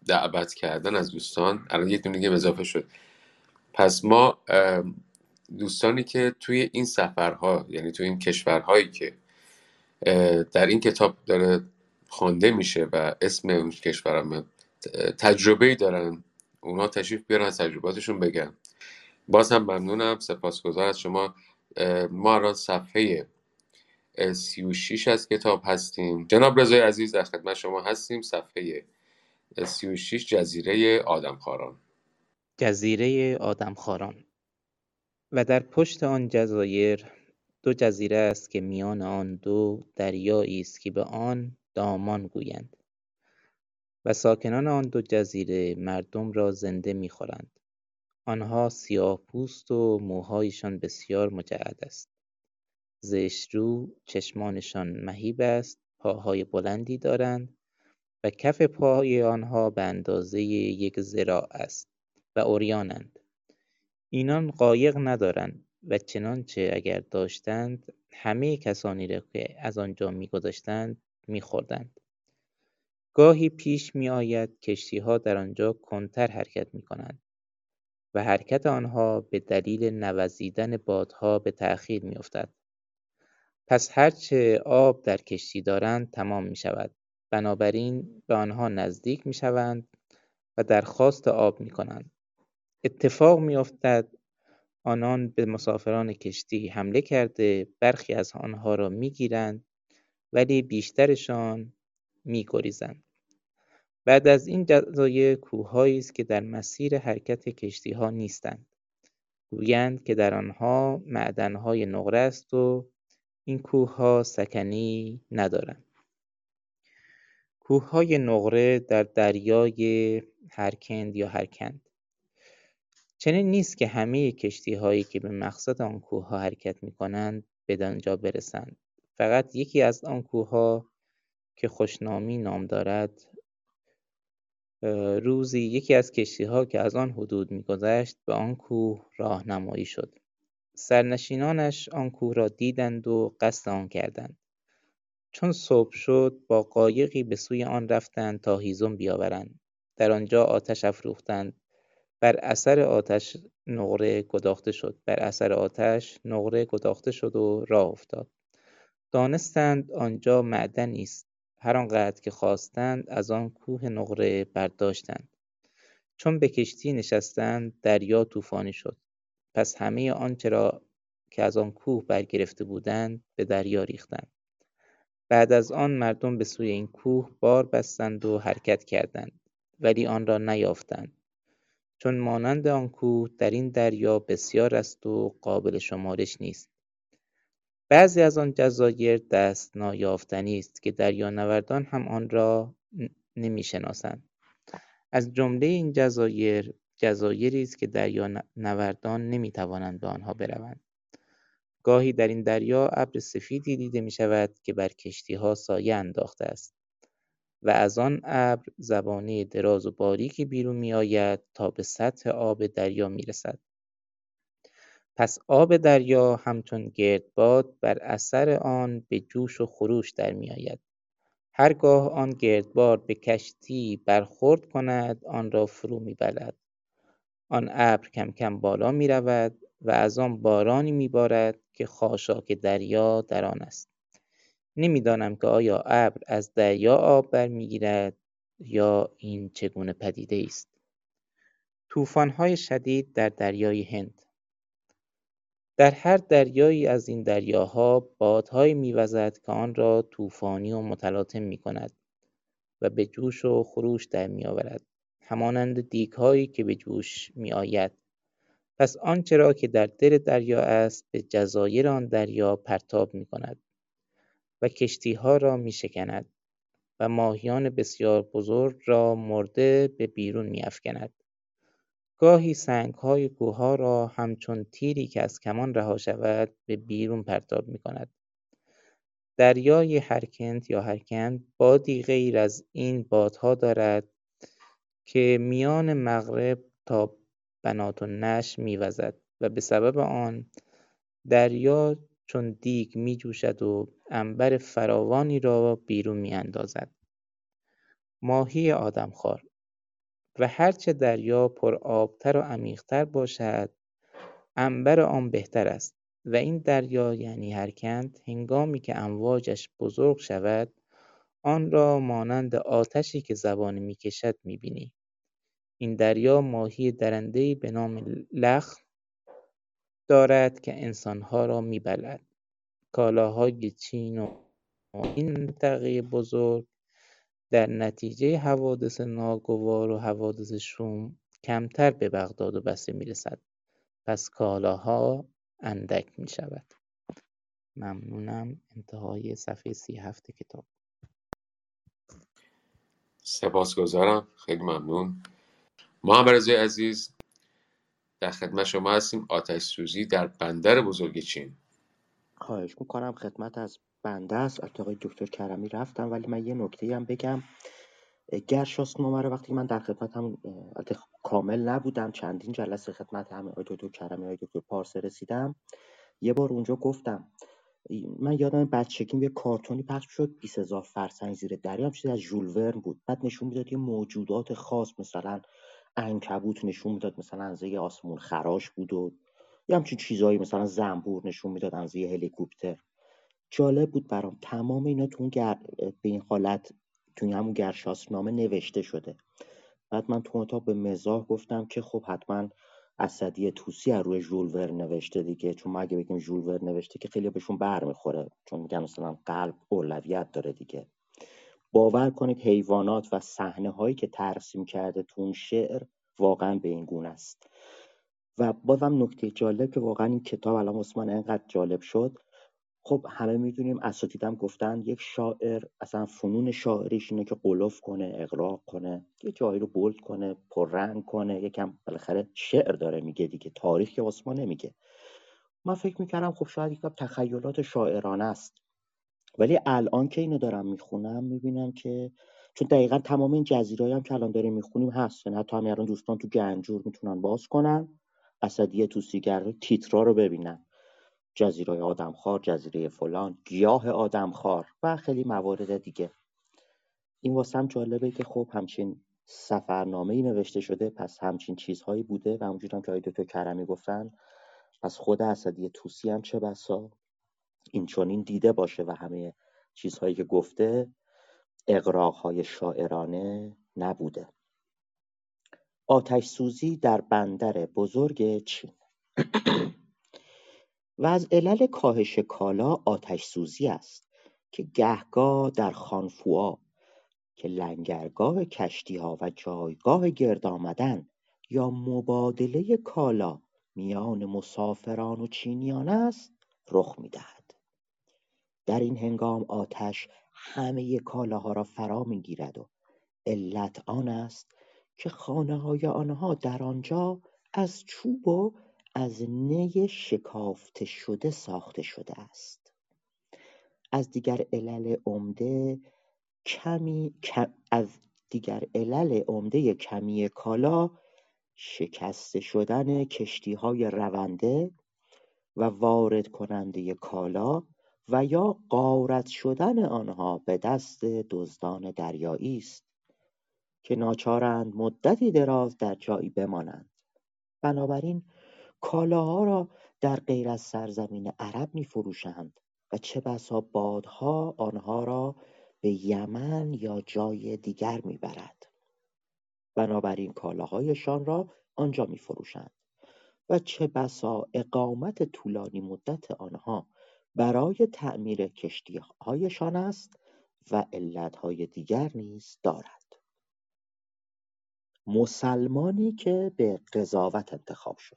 دعوت کردن از دوستان الان یک دونه اضافه شد. پس ما دوستانی که توی این سفرها یعنی توی این کشورهایی که در این کتاب داره خوانده میشه و اسم اون کشورم تجربه دارن اونا تشریف بیارن تجرباتشون بگن. باز هم ممنونم سپاسگزار از شما. ما الان صفحه 36 از کتاب هستیم. جناب رضای عزیز در خدمت شما هستیم. صفحه 36 جزیره آدمخواران.
جزیره آدمخواران. و در پشت آن جزایر دو جزیره است که میان آن دو دریایی است که به آن دامان گویند و ساکنان آن دو جزیره مردم را زنده می‌خورند. آنها پوست و موهایشان بسیار مجعد است. زشترو چشمانشان مهیب است پاهای بلندی دارند و کف پای آنها به اندازه یک ذراع است و عریانند. اینان قایق ندارند و چنانچه اگر داشتند همه کسانی را که از آنجا میگذشتند میخوردند. گاهی پیش میآید کشتیها در آنجا کندتر حرکت می‌کنند و حرکت آنها به دلیل نوزیدن بادها به تأخیر میافتد. پس هرچه آب در کشتی دارند تمام می‌شود. بنابراین به آنها نزدیک می‌شوند و درخواست آب می‌کنند. اتفاق میافتد. آنان به مسافران کشتی حمله کرده برخی از آنها را می‌گیرند ولی بیشترشان میگریزند. بعد از این جزایر کوههایی است که در مسیر حرکت کشتیها نیستند. گویند که در آنها معدنهای نقره است و این کوهها سکنی ندارند. کوههای نقره در دریای هرکند یا هرکند. چنین نیست که همه هایی که به مقصد آن کوهها حرکت می‌کنند بدانجا برسند. فقط یکی از آن کوهها که خوشنامی نام دارد روزی یکی از ها که از آن حدود میگذشت به آن کوه راهنمایی شد. سرنشینانش آن کوه را دیدند و قصد آن کردند. چون صبح شد با قایقی به سوی آن رفتند تا هیزم بیاورند. در آنجا آتش افروختند. بر اثر آتش نقره گداخته شد. بر اثر آتش نقره گداخته شد و راه افتاد. دانستند آنجا معدنی است. هر آنقدر که خواستند از آن کوه نقره برداشتند. چون به کشتی نشستند دریا طوفانی شد. پس همه آنچه را که از آن کوه برگرفته بودند به دریا ریختند. بعد از آن مردم به سوی این کوه بار بستند و حرکت کردند. ولی آن را نیافتند. چون مانند آن کوه در این دریا بسیار است و قابل شمارش نیست. بعضی از آن جزایر دست نایافتنی است که دریانوردان هم آن را نمی‌شناسند. از جمله این جزایر جزایری است که دریانوردان نمی‌توانند به آنها بروند. گاهی در این دریا ابر سفیدی دیده می شود که بر کشتیها سایه انداخته است. و از آن ابر زبانه دراز و باریکی بیرون میآید تا به سطح آب دریا می‌رسد. پس آب دریا همچون گردباد بر اثر آن به جوش و خروش در میآید. هرگاه آن گردباد به کشتی برخورد کند آن را فرو می‌برد آن ابر کم کم بالا می رود و از آن بارانی میبارد که خاشاک دریا در آن است. نمی‌دانم که آیا ابر از دریا آب برمیگیرد یا این چگونه پدیده است. طوفان‌های شدید در دریای هند. در هر دریایی از این دریاها بادهایی میوزد که آن را طوفانی و متلاطم می‌کند و به جوش و خروش در میآورد. همانند دیگهایی که به جوش میآید. پس آنچه را که در دل دریا است به جزایر آن دریا پرتاب می‌کند. و کشتیها را میشکند و ماهیان بسیار بزرگ را مرده به بیرون میافکند. گاهی سنگهای کوهها را همچون تیری که از کمان رها شود به بیرون پرتاب می‌کند. دریای هرکند یا هرکند بادی غیر از این بادها دارد که میان مغرب تا بنات النشر میوزد و به سبب آن دریا چون دیگ میجوشد و عنبر فراوانی را بیرون میاندازد. ماهی آدمخوار. و هرچه دریا پر آبتر و عمیقتر باشد عنبر آن بهتر است. و این دریا یعنی هرکند هنگامی که امواجش بزرگ شود آن را مانند آتشی که زبانه می‌کشد می‌بینی. این دریا ماهی درندهای به نام لخ دارد که انسانها را میبلعد کالاهای چین و این منطقه بزرگ در نتیجه حوادث ناگوار و حوادث شوم کمتر به بغداد و بصره می‌رسد. پس کالاها اندک می‌شود. ممنونم. انتهای صفحه سی هفت کتاب.
سپاسگزارم. خیلی ممنون. محمد رضای عزیز در خدمت شما هستیم. آتش سوزی در بندر بزرگ چین.
خواهش می‌کنم خدمت از بنده است. آقای دکتر کرمی رفتم ولی من یه نکته هم بگم. گرشاسنامه رو وقتی من در خدمت هم کامل نبودم. چندین جلسه خدمت هم آقای دکتر کرمی آقای دکتر پارسه رسیدم. یه بار اونجا گفتم من یادم بچگیم یه کارتونی پخش شد 20 هزار فرسنگ زیر دریا هم چیزی از ژول بود. بعد نشون می‌داد یه موجودات خاص مثلا عنکبوت نشون می‌داد مثلا از یه آسمون خراش بود و یه همچین چیزایی مثلا زنبور نشون می‌داد از یه هلیکوپتر. جالب بود برام. تمام اینا تو اون گر... به این حالت توی همون گرشاسنامه نوشته شده. بعد من تو اتاق به مزاح گفتم که خب حتما اسدی توسی از روی ژول ورن نوشته دیگه. چون ما اگه بگیم ژول ورن نوشته که خیلی بهشون بر می‌خوره چون میگن مثلا قلب اولویت داره دیگه. باور کنید حیوانات و صحنه هایی که ترسیم کرده تو اون شعر واقعا به این گونه است. و بازم نکته جالب که واقعا این کتاب الان من انقدر جالب شد. خب همه می‌دونیم اساتیدم گفتن یک شاعر اصلا فنون شاعریش اینه که قلوف کنه اقراق کنه یه جایی رو بولد کنه پررنگ کنه یکم بالاخره شعر داره میگه دیگه تاریخ که ما نمیگه. من فکر می‌کردم خب شاید یک تخیلات شاعرانه است. ولی الان که اینو دارم می‌خونم می‌بینم که چون دقیقا تمام این جزیرهایی هم که الان داریم می‌خونیم هست. یعنی حتی همین الان دوستان تو گنجور می‌تونن باز کنن. اسدیه توسیگر تیترا رو ببینن. جزیره آدمخوار جزیره فلان گیاه آدمخوار و خیلی موارد دیگه. این واسم جالبه که خب همچین سفرنامه ای نوشته شده پس همچین چیزهایی بوده و همونجور هم که آقای دکتر کرمی گفتن پس خود اسدی توسی هم چه بسا؟ این چونین دیده باشه و همه چیزهایی که گفته اقراقهای شاعرانه نبوده. آتش سوزی در بندر بزرگ چین. و از علل کاهش کالا آتش سوزی است که گهگاه در خانفوا که لنگرگاه کشتی ها و جایگاه گرد آمدن یا مبادله کالا میان مسافران و چینیان است رخ می‌دهد. در این هنگام آتش همه کالاها را فرا می‌گیرد و علت آن است که خانه های آنها در آنجا از چوب و از نی شکافته شده ساخته شده است. از دیگر علل عمده کمی از دیگر علل عمده کمی کالا شکسته شدن کشتی های رونده و وارد کننده کالا و یا غارت شدن آنها به دست دزدان دریایی است که ناچارند مدتی دراز در جایی بمانند بنابراین کالاها را در غیر از سرزمین عرب می فروشند و چه بسا بادها آنها را به یمن یا جای دیگر می برد. بنابراین کالاهایشان را آنجا می فروشند و چه بسا اقامت طولانی مدت آنها برای تعمیر کشتیهایشان است و علتهای دیگر نیز دارد. مسلمانی که به قضاوت انتخاب شد.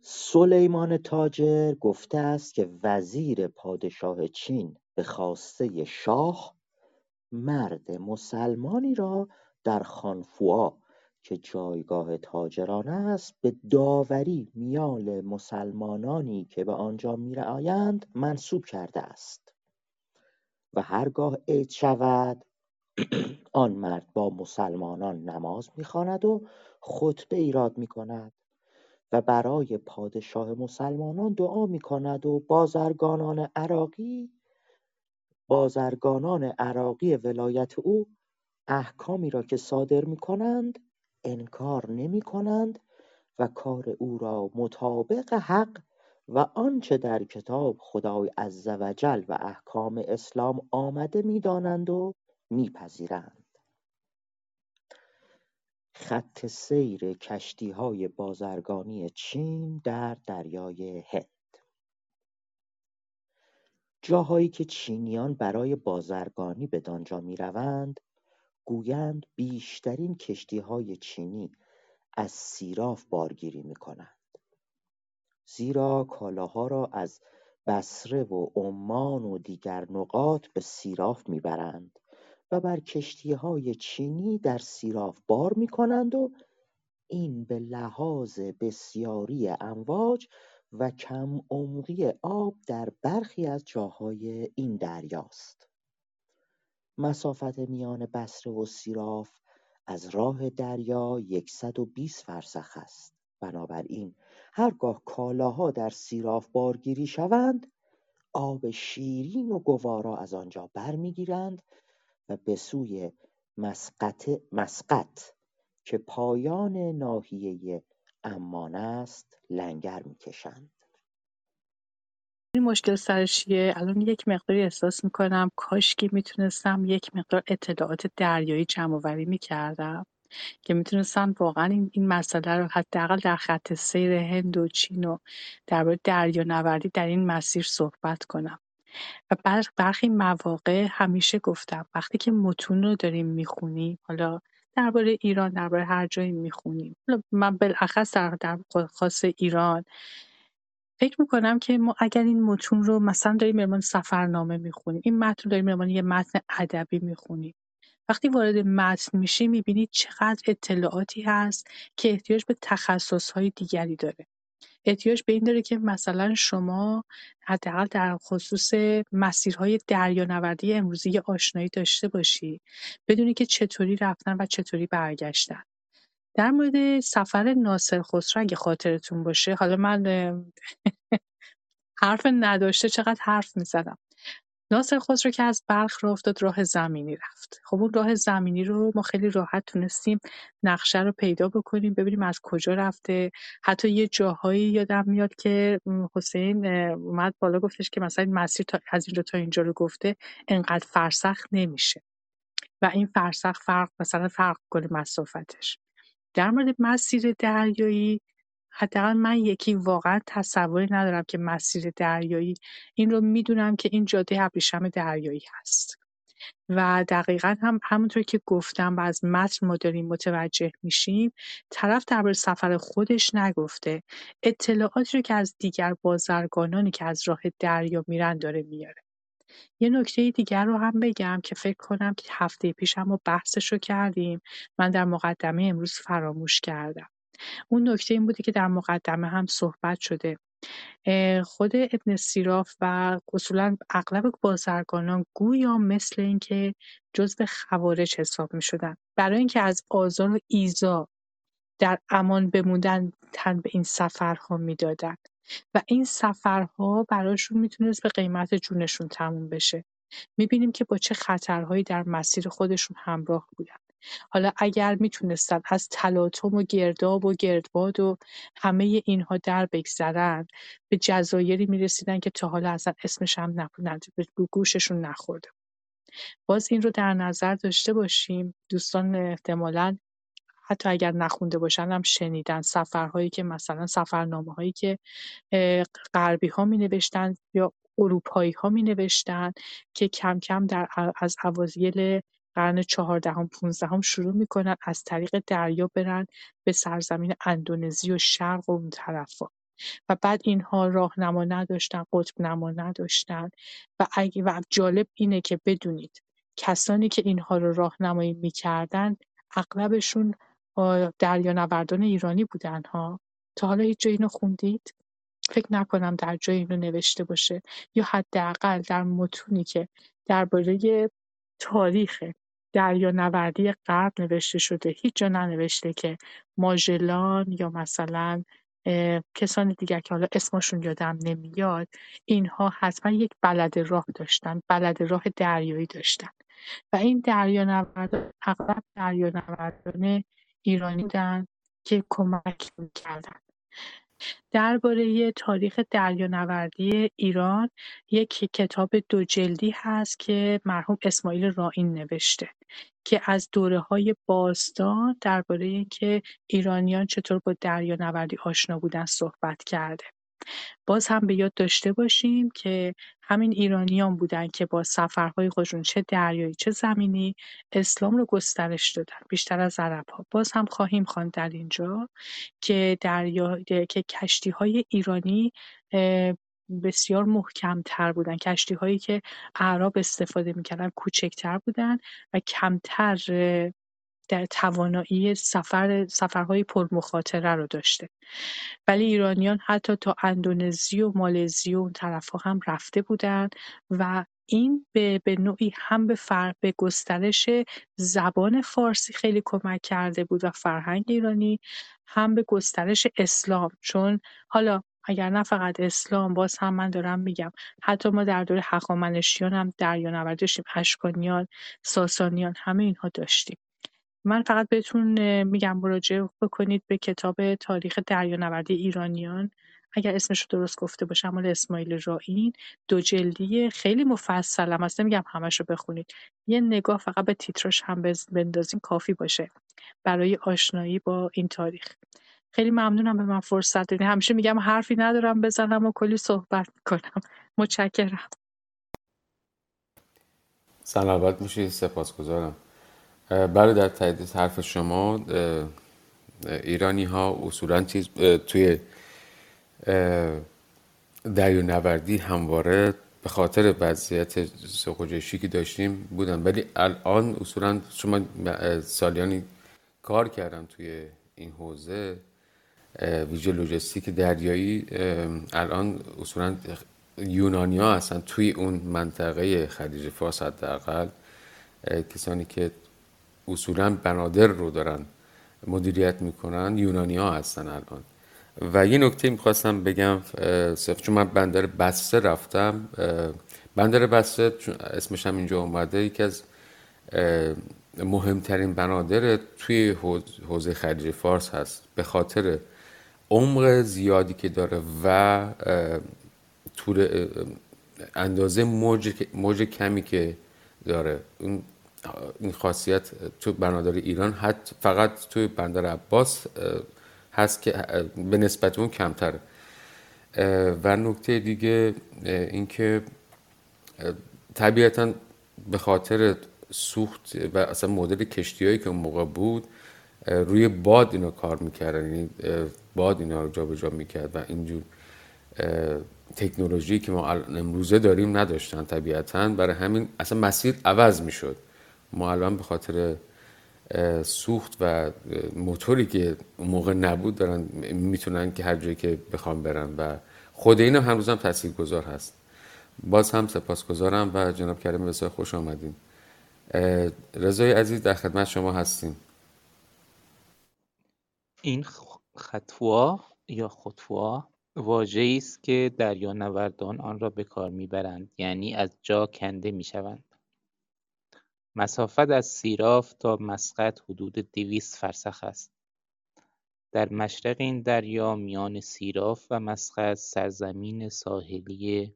سلیمان تاجر گفته است که وزیر پادشاه چین به خواسته شاه مرد مسلمانی را در خانفوا جایگاه تاجران است به داوری میان مسلمانانی که به آنجا میرآیند منصوب کرده است. و هرگاه عید شود آن مرد با مسلمانان نماز می‌خواند و خطبه ایراد می‌کند و برای پادشاه مسلمانان دعا می‌کند و بازرگانان عراقی بازرگانان عراقی ولایت او احکامی را که صادر می‌کنند انکار نمی کنند و کار او را مطابق حق و آنچه در کتاب خدای عزوجل و احکام اسلام آمده می‌دانند و میپذیرند. خط سیر کشتیهای بازرگانی چین در دریای هند. جاهایی که چینیان برای بازرگانی به دانجا می‌روند گویند بیشترین کشتیهای چینی از سیراف بارگیری می‌کنند. زیرا کالاها را از بصره و عمان و دیگر نقاط به سیراف می‌برند و بر کشتیهای چینی در سیراف بار می‌کنند و این به لحاظ بسیاری امواج و کم عمقی آب در برخی از جاهای این دریاست. مسافت میان بصره و سیراف از راه دریا یکصد و بیست فرسخ است. بنابراین هرگاه کالاها در سیراف بارگیری شوند آب شیرین و گوارا از آنجا برمیگیرند و به سوی مسقط که پایان ناحیه عمان است لنگر می‌کشند.
این مشکل سرش چیه الان یک مقداری احساس می‌کنم کاشکی می‌تونستم یک مقدار اطلاعات دریایی جمع آوری می‌کردم که می‌تونستم واقعا این, این مسئله رو حداقل در خط سیر هند و چین و درباره دریانوردی در این مسیر صحبت کنم. و بر برخی مواقع همیشه گفتم وقتی که متون رو داریم می‌خونیم حالا درباره ایران درباره هر جایی می‌خونیم من بالاخص در خاص ایران فکر می‌کنم که ما اگر این متون رو مثلا داریم به سفرنامه می‌خونیم این متن رو داریم به یه متن ادبی می‌خونیم. وقتی وارد متن میشی می‌بینی چقدر اطلاعاتی هست که احتیاج به تخصصهای دیگری داره. احتیاج به این داره که مثلا شما حداقل در خصوص مسیرهای دریانوردی امروزی آشنایی داشته باشی بدونی که چطوری رفتن و چطوری برگشتن. در مورد سفر ناصر خسرو اگه خاطرتون باشه حالا من حرف نداشته چقدر حرف می‌زدم. ناصر خسرو که از بلخ راه افتاد راه زمینی رفت. خب اون راه زمینی رو ما خیلی راحت تونستیم نقشه رو پیدا بکنیم ببینیم از کجا رفته. حتی یه جاهایی یادم میاد که حسین اومد بالا گفتش که مثلا مسیر تا از اینجا تا اینجا رو گفته انقدر فرسخ نمیشه. و این فرسخ فرق مثلا فرق کنه مسافتش. در مورد مسیر دریایی حداقل من یکی واقعا تصوری ندارم که مسیر دریایی این رو می‌دونم که این جاده ابریشم دریایی هست. و دقیقا هم همونطور که گفتم و از متن ما داریم متوجه میشیم طرف درباره سفر خودش نگفته. اطلاعاتی رو که از دیگر بازرگانانی که از راه دریا میرن داره میاره. یه نکته دیگر رو هم بگم که فکر کنم که هفته پیش هم بحثش رو کردیم. من در مقدمه امروز فراموش کردم. اون نکته این بوده که در مقدمه هم صحبت شده. خود ابن سیراف و اصولا اغلب بازرگانان گویا مثل اینکه جزو خوارج حساب می شدن برای اینکه از آزار و ایزا در امان بموندن تن به این سفرها می‌دادند و این سفرها براشون می‌تونست به قیمت جونشون تموم بشه. می‌بینیم که با چه خطرهایی در مسیر خودشون همراه بودن. حالا اگر می‌تونستن از تلاطم و گرداب و گردباد و همه اینها در بگذرن به جزایری می‌رسیدن که تا حالا اصلا اسمش هم نبودن به گوششون نخورده باز این رو در نظر داشته باشیم. دوستان احتمالا حتی اگر نخونده باشن هم شنیدن سفرهایی که مثلا سفرنامه هایی که غربی ها می نوشتن یا اروپایی ها می نوشتن که کم کم در از اوازیل قرن چهاردهم پونزدهم شروع می‌کنن از طریق دریا برن به سرزمین اندونزی و شرق و اون طرفا. و بعد اینها راهنما نداشتن قطب نما نداشتن. و اگه و جالب اینه که بدونید کسانی که اینها رو راهنمایی می‌کردن اغلبشون دریانوردان ایرانی بودن ها تا حالا هیچ جا اینو خوندید؟ فکر نکنم در جای اینو نوشته باشه. یا حداقل در متونی که درباره تاریخ دریانوردی غرب نوشته شده هیچ جا ننوشته که ماژلان یا مثلا کسان دیگر که حالا اسمشون یادم نمیاد اینها حتما یک بلد راه داشتن بلد راه دریایی داشتن. و این دریانوردان اغلب دریانوردان ایرانی بودن که کمک می‌کردن درباره تاریخ دریانوردی ایران یک کتاب دو جلدی هست که مرحوم اسماعیل رائین نوشته که از های باستان درباره اینکه ایرانیان چطور با دریانوردی آشنا بودن صحبت کرده. باز هم به یاد داشته باشیم که همین ایرانیان بودن که با سفرهای خودشون چه دریایی چه زمینی اسلام رو گسترش دادن بیشتر از ها باز هم خواهیم خواند در اینجا که دریا که کشتی های ایرانی بسیار محکمتر بودن. کشتی هایی که اعراب استفاده می‌کردن کوچکتر بودن و کمتر در توانایی سفر سفرهای پرمخاطره رو داشته. ولی ایرانیان حتی تا اندونزی و مالزی و اون طرفها هم رفته بودند و این به به نوعی هم به فر... به گسترش زبان فارسی خیلی کمک کرده بود و فرهنگ ایرانی هم به گسترش اسلام. چون حالا اگر نه فقط اسلام باز هم من دارم میگم حتی ما در دوره هخامنشیان هم دریانورد داشتیم اشکانیان ساسانیان همه اینها داشتیم. من فقط بهتون میگم مراجعه بکنید به کتاب تاریخ دریانوردی ایرانیان. اگر اسمش رو درست گفته باشم مال اسماعیل رائین دو جلدی خیلی مفصل هم هست نمیگم همش رو بخونید. یه نگاه فقط به تیتراش هم بندازین کافی باشه. برای آشنایی با این تاریخ. خیلی ممنونم به من فرصت دادین. همیشه میگم حرفی ندارم بزنم و کلی صحبت کنم متشکرم.
سلامت میشی. سپاسگزارم. بله در تایید حرف شما ایرانی ها اصولا چیز توی دریو نوردی همواره به خاطر وضعیت سوخوجشی که داشتیم بودن. ولی الان اصولا شما سالیانی کار کردم توی این حوزه ویژه لوجستیک دریایی الان اصولا یونانیا هستن توی اون منطقه خلیج فارس حداقل. کسانی که اصولا بنادر رو دارن مدیریت می‌کنن یونانی ها هستن الان. و یه نکته می‌خواستم بگم چون من بندر بسته رفتم بندر بسته اسمش هم اینجا اومده یکی از مهمترین بنادر توی حوزه خلیج فارس هست. به خاطر عمق زیادی که داره و طور اندازه موج, موج کمی که داره. اون این خاصیت تو بنادر ایران حتی فقط توی بندر عباس هست که به نسبت اون کمتر. و نکته دیگه اینکه طبیعتا به خاطر سوخت و اصلا مدل کشتی که اون موقع بود روی باد اینا کار می‌کردن. یعنی باد اینا رو جابجا می‌کرد و اینجور تکنولوژی که ما امروزه داریم نداشتن طبیعتا. برای همین اصلا مسیر عوض می‌شد. ما به خاطر سوخت و موتوری که اون موقع نبود دارن می‌تونن که هر جایی که بخوام برن و خود اینا هم روز هم تاثیر گذار هست. باز هم سپاسگزارم و جناب کریم بسیار خوش آمدین. رضای عزیز در خدمت شما هستیم.
این خطوا یا خطوا واژه‌ای است که دریانوردان آن را به کار می‌برند. یعنی از جا کنده می‌شوند. مسافت از سیراف تا مسقط حدود دویست فرسخ است. در مشرق این دریا میان سیراف و مسقط سرزمین ساحلی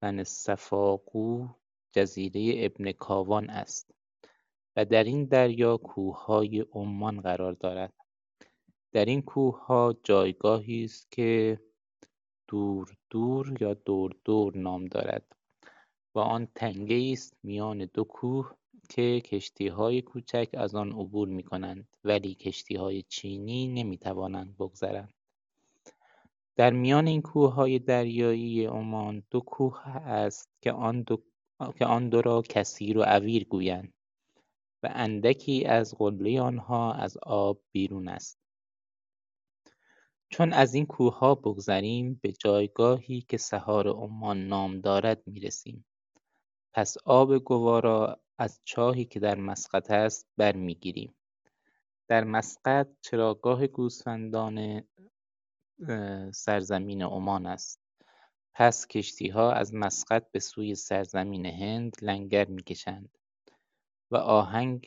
بنسفاقو جزیره ابن کاوان است و در این دریا کوههای عمان قرار دارد. در این کوهها جایگاهی است که دور دور یا دور دور نام دارد و آن تنگه است میان دو کوه که کشتیهای کوچک از آن عبور می‌کنند ولی کشتیهای چینی نمی‌توانند بگذرند. در میان این کوههای دریایی عمان دو کوه است که آن دو, که آن دو را کثیر و عویر گویند و اندکی از قله آنها از آب بیرون است. چون از این کوهها بگذریم به جایگاهی که سهار عمان نام دارد می‌رسیم. پس آب گوارا از چاهی که در مسقط است برمیگیریم. در مسقط چراگاه گوسفندان سرزمین عمان است. پس کشتیها از مسقط به سوی سرزمین هند لنگر می‌کشند و آهنگ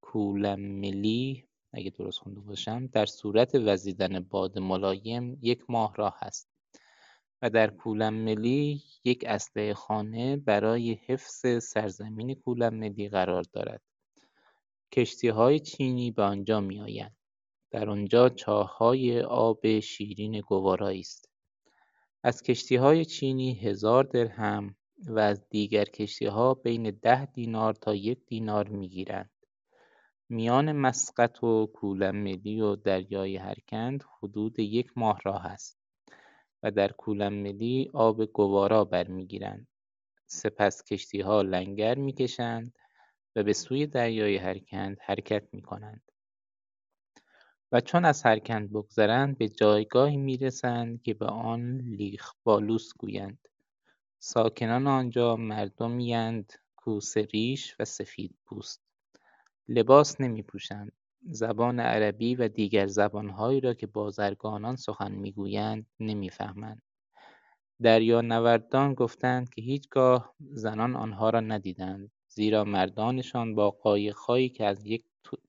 کولملی اگه درست خونده باشم در صورت وزیدن باد ملایم یک ماه راه است. و در ملی یک اسلحه خانه برای حفظ سرزمین ملی قرار دارد. های چینی به آنجا میآیند. در آنجا چاههای آب شیرین گوارایی است. از های چینی هزار درهم و از دیگر ها بین ده دینار تا یک دینار می‌گیرند. میان مسقط و ملی و دریای هرکند حدود یک ماه راه است. و در ملی آب گوارا برمیگیرند. سپس کشتیها لنگر می‌کشند و به سوی دریای هرکند حرکت می‌کنند. و چون از هرکند بگذرند به جایگاهی می‌رسند که به آن لیخبالوس گویند. ساکنان آنجا مردمی اند ریش و سفید پوست. لباس نمیپوشند. زبان عربی و دیگر زبانهایی را که بازرگانان سخن می‌گویند نمی‌فهمند. دریانوردان گفتند که هیچگاه زنان آنها را ندیدند زیرا مردانشان با قایقهایی که از یک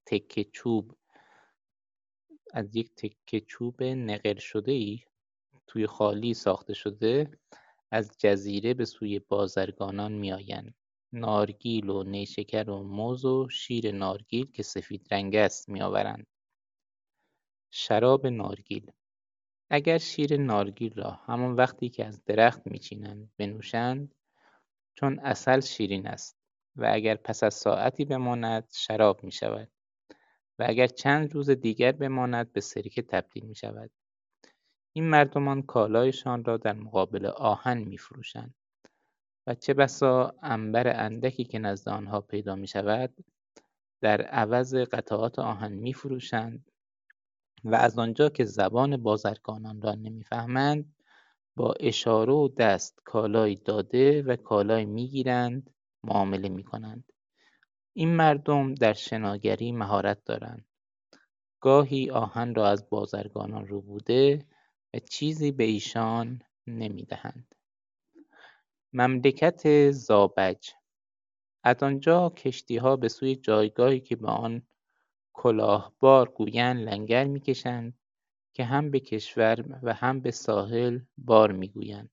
تکه چوب از یک تکه چوب نقل ای توی خالی ساخته شده از جزیره به سوی بازرگانان میآیند. نارگیل و نیشکر و موز و شیر نارگیل که سفید رنگ است میآورند. شراب نارگیل. اگر شیر نارگیل را همان وقتی که از درخت میچینند بنوشند چون اصل شیرین است و اگر پس از ساعتی بماند شراب می‌شود و اگر چند روز دیگر بماند به سرکه تبدیل می‌شود. این مردمان کالایشان را در مقابل آهن میفروشند. و چه بسا عنبر اندکی که نزد آنها پیدا می‌شود در عوض قطعات آهن میفروشند و از آنجا که زبان بازرگانان را نمی‌فهمند با اشاره و دست کالایی داده و کالایی می‌گیرند معامله می‌کنند. این مردم در شناگری مهارت دارند. گاهی آهن را از بازرگانان ربوده و چیزی به ایشان نمی‌دهند. مملکت زابج. از آنجا کشتیها به سوی جایگاهی که به آن کلاهبار گویند لنگر می‌کشند که هم به کشور و هم به ساحل بار می‌گویند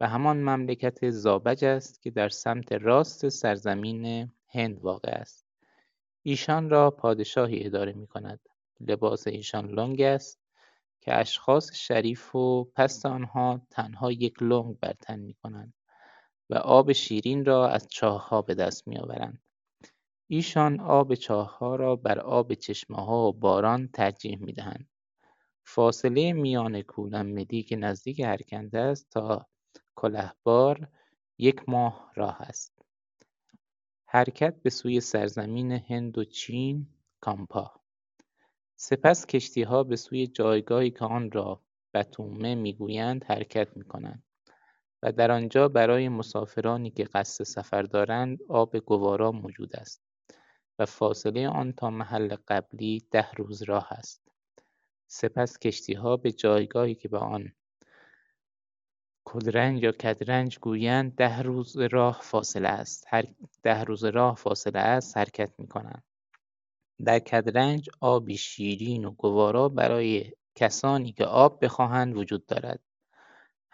و همان مملکت زابج است که در سمت راست سرزمین هند واقع است. ایشان را پادشاهی اداره می‌کند. لباس ایشان لنگ است که اشخاص شریف و پست آنها تنها یک لنگ بر تن می‌کنند. و آب شیرین را از چاهها به دست میآورند. ایشان آب چاهها را بر آب ها و باران ترجیح می‌دهند. فاصله میان مدی که نزدیک هرکنده است تا کلهبار یک ماه راه است. حرکت به سوی سرزمین هند و چین کامپا. سپس کشتیها به سوی جایگاهی که آن را بطومه می‌گویند حرکت می‌کنند. در آنجا برای مسافرانی که قصد سفر دارند آب گوارا موجود است و فاصله آن تا محل قبلی ده روز راه است. سپس کشتیها به جایگاهی که به آن کدرنج یا کدرنج گویند ده روز راه فاصله است. هر ده روز راه فاصله است حرکت می کنند در کدرنج آبی شیرین و گوارا برای کسانی که آب بخواهند وجود دارد.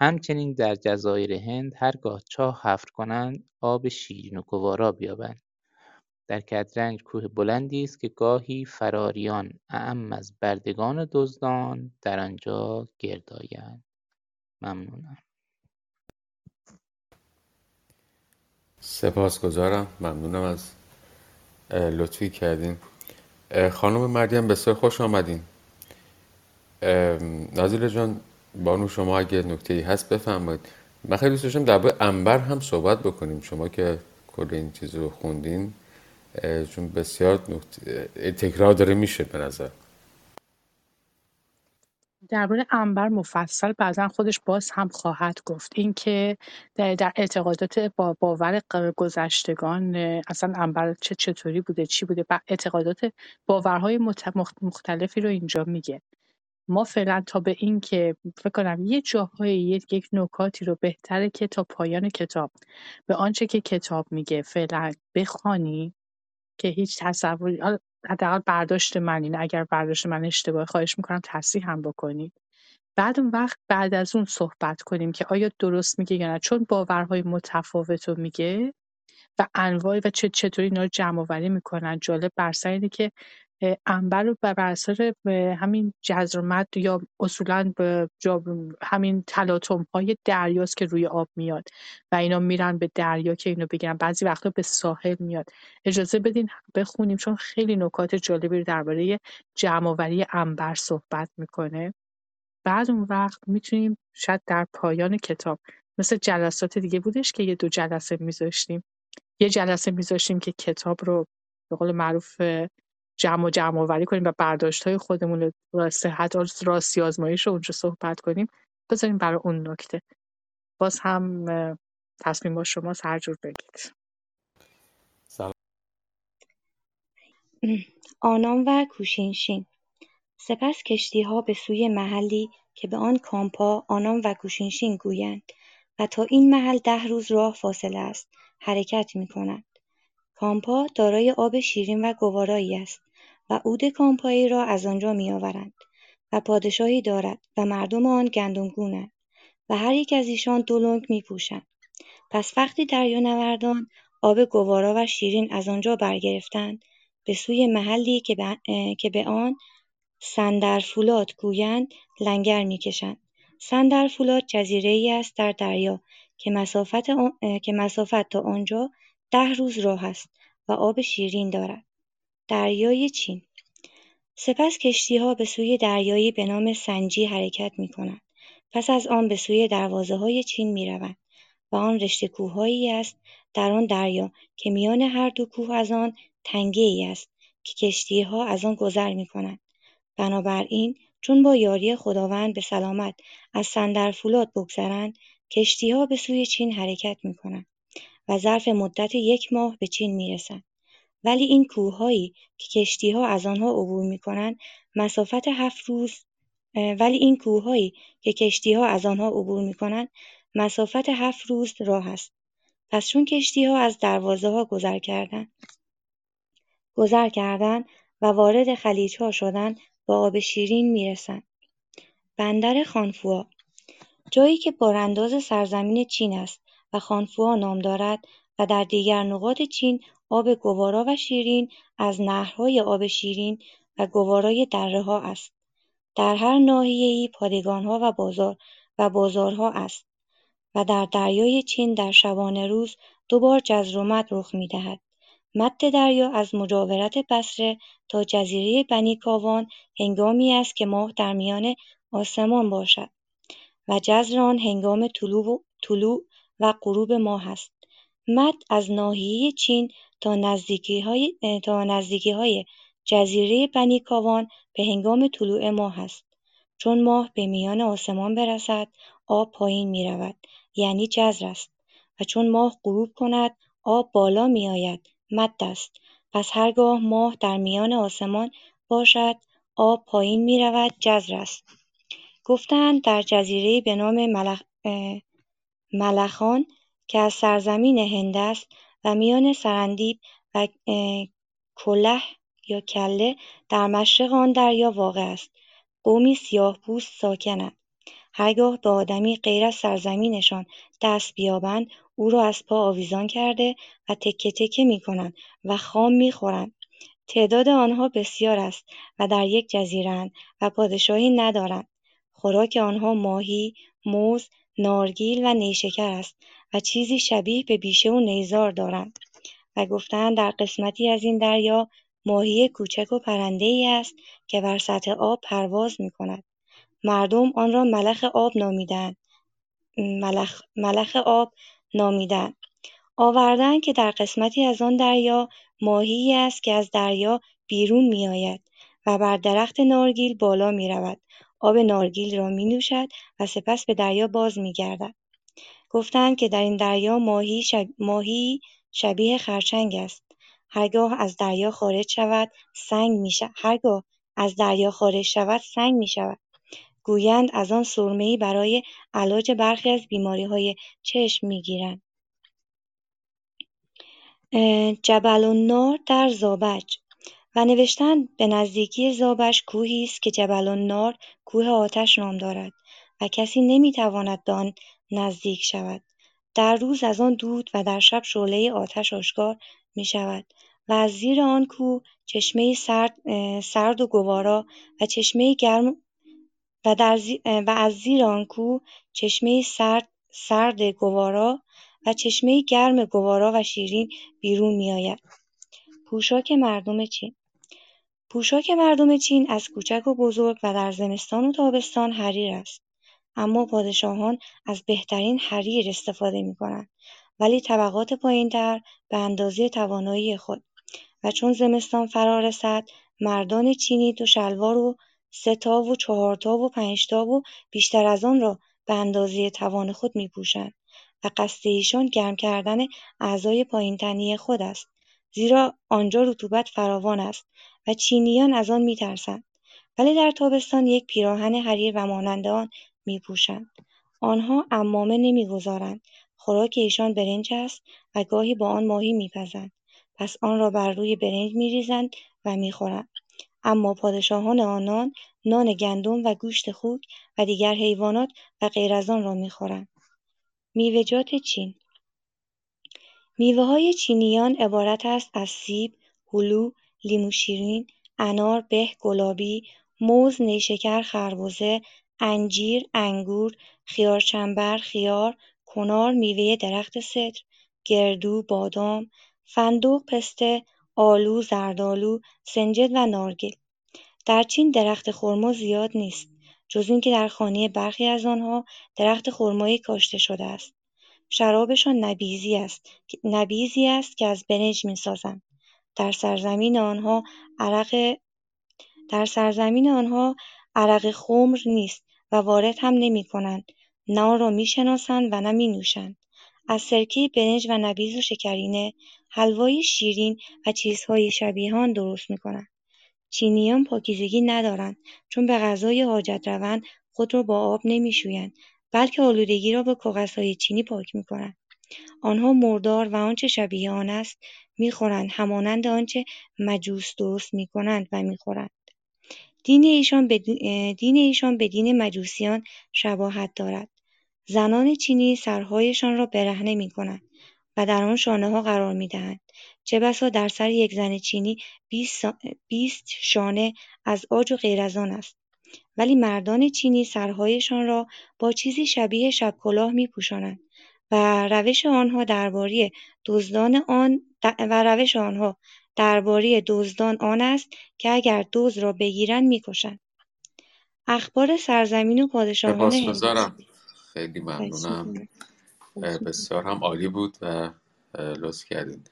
همچنین در جزایر هند هرگاه چاه حفر کنند آب شیرین و گوارا بیابند. در کدرنج کوه بلندی است که گاهی فراریان اعم از بردگان دزدان در آنجا گرد آیند. ممنونم.
سپاسگزارم. ممنونم از لطفی کردین. خانم مریم بسیار خوش آمدین. نازیل جان بانو شما اگه نکته ای هست بفرمایید. من خیلی دوست داشتم درباره انبر هم صحبت بکنیم. شما که کل این چیز رو خوندین چون بسیار نکته تکرار داره میشه به نظر.
درباره انبر مفصل بعضا خودش باز هم خواهد گفت. اینکه در, در اعتقادات با باور گذشتگان اصلا انبر چه چطوری بوده چی بوده اعتقادات باورهای مختلفی رو اینجا میگه. ما فعلا تا به این که فکر کنم یه جاهای یک یک نکاتی رو بهتره که تا پایان کتاب. به آنچه که کتاب میگه فعلا بخوانی که هیچ تصوری حداقل برداشت من اینه اگر برداشت من اشتباه خواهش می‌کنم تصحیح هم بکنید بعد اون وقت بعد از اون صحبت کنیم که آیا درست میگه یا نه. چون باورهای متفاوت رو میگه و انواع و چه چطوری اینا رو جمع آوری می‌کنن. جالب بر اینه که انبر رو بر اثر همین جزر و مد یا اصولا به همین تلاطم های دریاست که روی آب میاد و اینا میرن به دریا که اینو بگیرن. بعضی وقتا به ساحل میاد. اجازه بدین بخونیم چون خیلی نکات جالبی درباره جمع آوری انبر صحبت می‌کنه. بعد اون وقت می‌تونیم شاید در پایان کتاب مثل جلسات دیگه بودش که یه دو جلسه میذاشتیم. یه جلسه میذاشتیم که کتاب رو به قول معروف جمع و جمع آوری کنیم و برداشت های خودمون رو صحت راستی آزمایش رو اونجا صحبت کنیم بذاریم برای اون نکته. باز هم تصمیم با شما هر جور بگید
سلام.
آنان و کوشینشین. سپس ها به سوی محلی که به آن کامپا آنان و کوشینشین گویند و تا این محل ده روز راه فاصله است. حرکت می‌کنند. کامپا دارای آب شیرین و گوارایی است و عود کامپایی را از آنجا میآورند و پادشاهی دارد و مردم آن گندمگونند و هر یک از ایشان دو میپوشند. پس وقتی دریانوردان آب گوارا و شیرین از آنجا برگرفتند به سوی محلی که به آن سندرفولاد گویند لنگر می‌کشند. سندرفولاد ای است در دریا که مسافت تا آنجا ده روز راه است و آب شیرین دارد. دریای چین سپس کشتیها به سوی دریایی به نام سنجی حرکت می‌کنند. پس از آن به سوی های چین می‌روند و آن رشته کوههایی است در آن دریا که میان هر دو کوه از آن ای است که کشتیها از آن گذر می‌کنند. بنابراین چون با یاری خداوند به سلامت از سندرفولاد بگذرند کشتیها به سوی چین حرکت می‌کنند و ظرف مدت یک ماه به چین می‌رسند ولی این کوههایی که کشتیها از آنها عبور می‌کنند مسافت هفت روز ولی این کوههایی که کشتیها از آنها عبور می‌کنند مسافت هفت روز راه است. پس چون کشتیها از دروازه ها گذر کردند گذر کردند و وارد خلیجها شدند با آب شیرین می‌رسند. بندر خانفوا جایی که بارانداز سرزمین چین است. و خانفوا نام دارد و در دیگر نقاط چین آب گوارا و شیرین از نهرهای آب شیرین و گوارای ها است. در هر ناحیه‌ای پادگانها و بازار و بازارها است و در دریای چین در شبانه روز دو بار جزر و مد رخ می‌دهد. مد دریا از مجاورت بصره تا جزیره کاوان هنگامی است که ماه در میان آسمان باشد و جزر آن هنگام طلوع و غروب ماه است. مد از ناحیه چین تا های جزیره کاوان به هنگام طلوع ماه است. چون ماه به میان آسمان برسد آب پایین می‌رود یعنی جزر است و چون ماه غروب کند آب بالا میآید مد است پس هرگاه ماه در میان آسمان باشد آب پایین می‌رود جزر است گفتند در جزیره به نام ملخان که از سرزمین هند است و میان سرندیب و کله یا کله در مشرق آن دریا واقع است. قومی پوست ساکنند. هرگاه به آدمی غیر از سرزمینشان دست بیابند او را از پا آویزان کرده و تکه تکه می‌کنند و خام می‌خورند. تعداد آنها بسیار است و در یک جزیرهاند و پادشاهی ندارند. خوراک آنها ماهی موز نارگیل و نیشکر است و چیزی شبیه به بیشه و نیزار دارند و گفتند در قسمتی از این دریا ماهی کوچک و ای است که بر سطح آب پرواز می‌کند. مردم آن را ملخ آب نامیدند ملخ, ملخ آب نامیدند آوردند که در قسمتی از آن دریا ماهی است که از دریا بیرون میآید و بر درخت نارگیل بالا می‌رود. آب نارگیل را نوشد و سپس به دریا باز میگردد. گفتند که در این دریا ماهی, شب... ماهی شبیه خرچنگ است. هرگاه از دریا خارج شود سنگ می هرگاه از دریا خارج شود سنگ می شود گویند از آن سرمهای برای علاج برخی از بیماریهای چشم می‌گیرند. جبل النار در زابج. و نوشتند به نزدیکی زابش کوهی است که جبل النار کوه آتش نام دارد و کسی نمی‌تواند به آن نزدیک شود در روز از آن دود و در شب شعله آتش آشکار می‌شود و از زیر آن کوه چشمه سرد, سرد و گوارا و چشمه گرم و, در و از زیر آن کوه چشمه سرد, سرد گوارا و چشمه گرم گوارا و شیرین بیرون میآید. پوشاک مردم چین پوشاک مردم چین از کوچک و بزرگ و در زمستان و تابستان حریر است. اما پادشاهان از بهترین حریر استفاده می‌کنند ولی طبقات پایین‌تر به اندازه توانایی خود و چون زمستان فرا رسد مردان چینی دو شلوار و سه تا و چهار تا و پنج تا و بیشتر از آن را به اندازه توان خود می‌پوشند و قصد ایشان گرم کردن اعضای پایین‌تنی خود است زیرا آنجا رطوبت فراوان است و چینیان از آن می‌ترسند. ولی در تابستان یک پیراهن حریر و مانند آن می‌پوشند. آنها عمامه نمی‌گذارند. خوراک ایشان برنج است و گاهی با آن ماهی می‌پزند. پس آن را بر روی برنج می‌ریزند و می‌خورند. اما پادشاهان آنان نان گندم و گوشت خوک و دیگر حیوانات و غیر از آن را می‌خورند. میوه‌جات چین های چینیان عبارت است از سیب، هلو، لیمو شیرین، انار، به، گلابی، موز، نیشکر، خربزه، انجیر، انگور، خیارچنبر، خیار، کنار، میوه درخت سدر، گردو، بادام، فندق، پسته، آلو، زردآلو، سنجد و نارگیل. در چین درخت خرما زیاد نیست جز اینکه در خانه برخی از آنها درخت خرمایی کاشته شده است. شرابشان نبیزی است نبیزی است که از برنج می‌سازند. در سرزمین آنها عرق در سرزمین آنها عرق خمر نیست و وارد هم نمی‌کنند نه آن را می‌شناسند و نه می‌نوشند. از سرکه برنج و نبیذ و شکرینه، حلوای شیرین و چیزهای شبیه آن درست می‌کنند. چینیان پاکیزگی ندارند چون به غذای حاجت روند خود را با آب نمی‌شویند بلکه آلودگی را با کاغذهای چینی پاک می‌کنند. آنها مردار و آنچه شبیه آن است می‌خورند همانند آنچه مجوس درست می‌کنند و می‌خورند. دین ایشان به دین ایشان به دین مجوسیان شباهت دارد. زنان چینی سرهایشان را برهنه می‌کنند و در آن ها قرار می‌دهند. چه بسا در سر یک زن چینی بیست شانه از آج و غیر از آن است. ولی مردان چینی سرهایشان را با چیزی شبیه شبکلاه می‌پوشانند و روش آنها درباره دزدان آن و روش آنها درباره دزدان آن است که اگر دزد را بگیرند می‌کشند. اخبار سرزمین و پادشاهان
هند خیلی ممنونم. بسیار هم عالی بود و لطف کردین.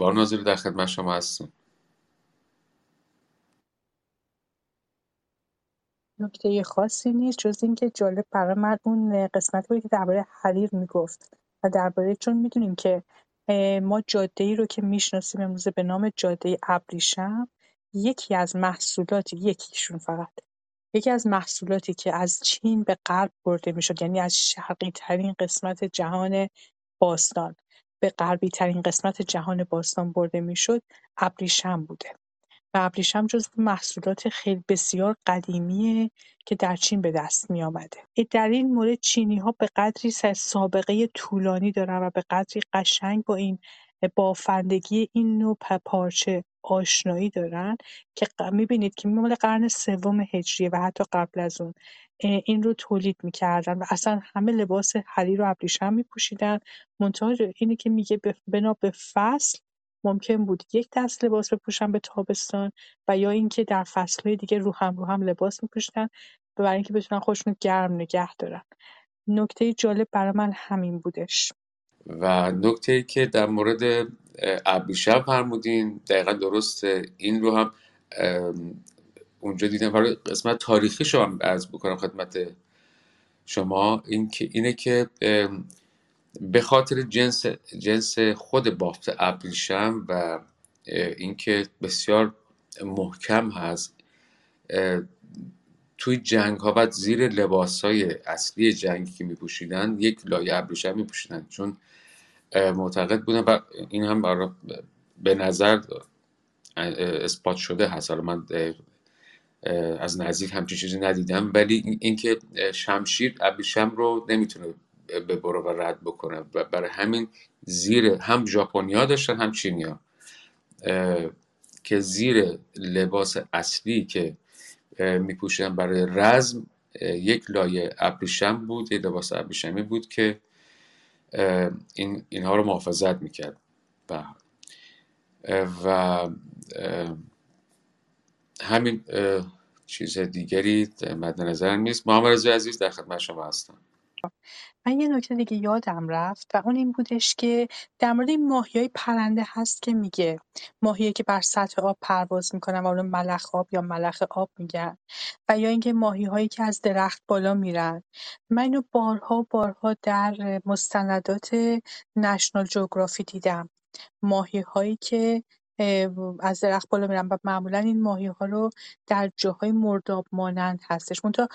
ناظری در خدمت شما هستیم
نکته خاصی نیست جز اینکه جالب برای من اون قسمت بود که درباره حریر می‌گفت و درباره چون می‌دونیم که ما جاده ای رو که می‌شناسیم امروزه به نام جاده ابریشم یکی از محصولات یکیشون فقط یکی از محصولاتی که از چین به غرب برده می‌شد یعنی از شرقی ترین قسمت جهان باستان به غربی ترین قسمت جهان باستان برده می‌شد ابریشم بوده. و ابریشم جزو محصولات خیلی بسیار قدیمیه که در چین به دست می آمده. در این مورد چینی ها به قدری سابقه طولانی دارن و به قدری قشنگ با این بافندگی این نوع پارچه آشنایی دارن که می‌بینید که مال قرن سوم هجریه و حتی قبل از اون این رو تولید می‌کردن و اصلا همه لباس حریر و ابریشم میپوشیدن منتها اینی که میگه بنا به فصل ممکن بود یک دست لباس بپوشن به تابستان و یا اینکه در فصلهای دیگه رو هم رو هم لباس میپوشیدن برای اینکه بتونن خودشون گرم نگه دارن. نکته جالب برای من همین بودش.
و نکته که در مورد ابریشم فرمودین دقیقا درسته این رو هم اونجا دیدم. برای قسمت تاریخی شما ارز بکنم خدمت شما. این که اینه که به خاطر جنس جنس خود بافت ابریشم و اینکه بسیار محکم هست توی جنگ ها و زیر لباس های اصلی جنگی که می پوشیدن یک لایه ابریشم می پوشیدن چون معتقد بودن و این هم به نظر اثبات شده هست. حالا من از نزدیک همچین چیزی ندیدم ولی اینکه شمشیر ابریشم رو نمی‌تونه به و رد بکنه. و برای همین زیر هم ژاپنیا داشتن هم چینیا. که زیر لباس اصلی که میپوشیدن برای رزم یک لایه ابریشم بود یک لباس ابریشمی بود که این اینها رو محافظت می‌کرد. و و همین چیز دیگری مد نظر نیست. محمد رضا عزیز در خدمت شما هستم.
من یه نکته دیگه یادم رفت و اون این بودش که در مورد این های پرنده هست که میگه. ماهیایی که بر سطح آب پرواز می‌کنن و اون ملخ آب یا ملخ آب میگن و یا اینکه هایی که از درخت بالا میرن. من اینو بارها بارها در مستندات نشنال جغرافی دیدم. هایی که از درخت بالا میرن و معمولا این ها رو در جاهای مرداب مانند هستش. منتها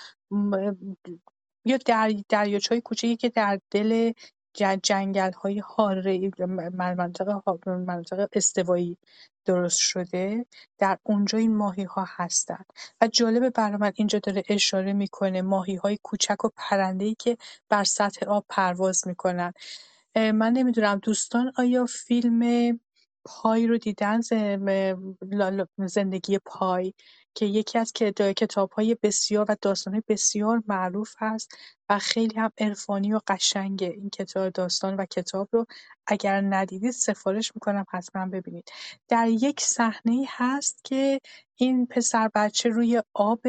یا در دریاچه‌های کوچیکی که در دل جنگل‌های حاره مناطق مناطق استوایی درست شده در اونجا این ماهی‌ها هستن. و جالبه برای من اینجا داره اشاره می‌کنه ماهی‌های کوچک و پرنده‌ای که بر سطح آب پرواز می‌کنن. من نمی‌دونم دوستان آیا فیلم پای رو دیدن؟ زندگی پای؟ که یکی از کتاب‌های بسیار و داستان‌های بسیار معروف هست و خیلی هم عرفانی و قشنگه این کتاب داستان و کتاب رو. اگر ندیدید سفارش می‌کنم حتما ببینید. در یک صحنه هست که این پسر بچه روی آب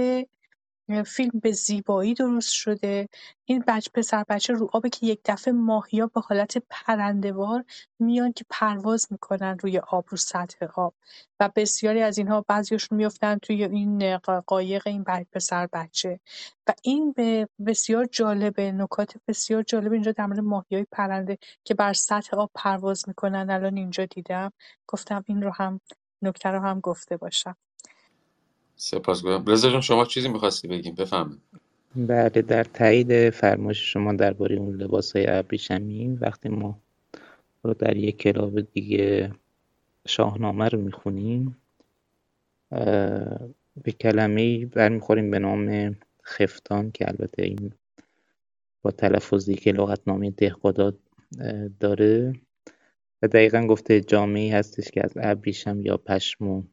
فیلم به زیبایی درست شده. این بچه پسر بچه رو آبه که یک دفعه ماهیا به حالت پرندهوار میان که پرواز می‌کنن روی آب رو سطح آب. و بسیاری از اینها بعضیشون میفتن توی این قایق این پسر بچه. و این به بسیار جالبه نکات بسیار جالب اینجا در مورد های پرنده که بر سطح آب پرواز می‌کنن. الان اینجا دیدم. گفتم این رو هم نکته رو هم گفته باشم.
سپاسگزارم رضا جان شما چیزی می‌خواستی بگیم؟ بفهمید
بله در تایید فرمایش شما درباره اون لباس های ابریشمی وقتی ما رو در یک کلاب دیگه شاهنامه رو می‌خونیم به کلمه برمیخوریم به نام خفتان که البته این با تلفظی که لغتنامه دهقداد داره. و دقیقا گفته جامعه هستش که از ابریشم یا پشم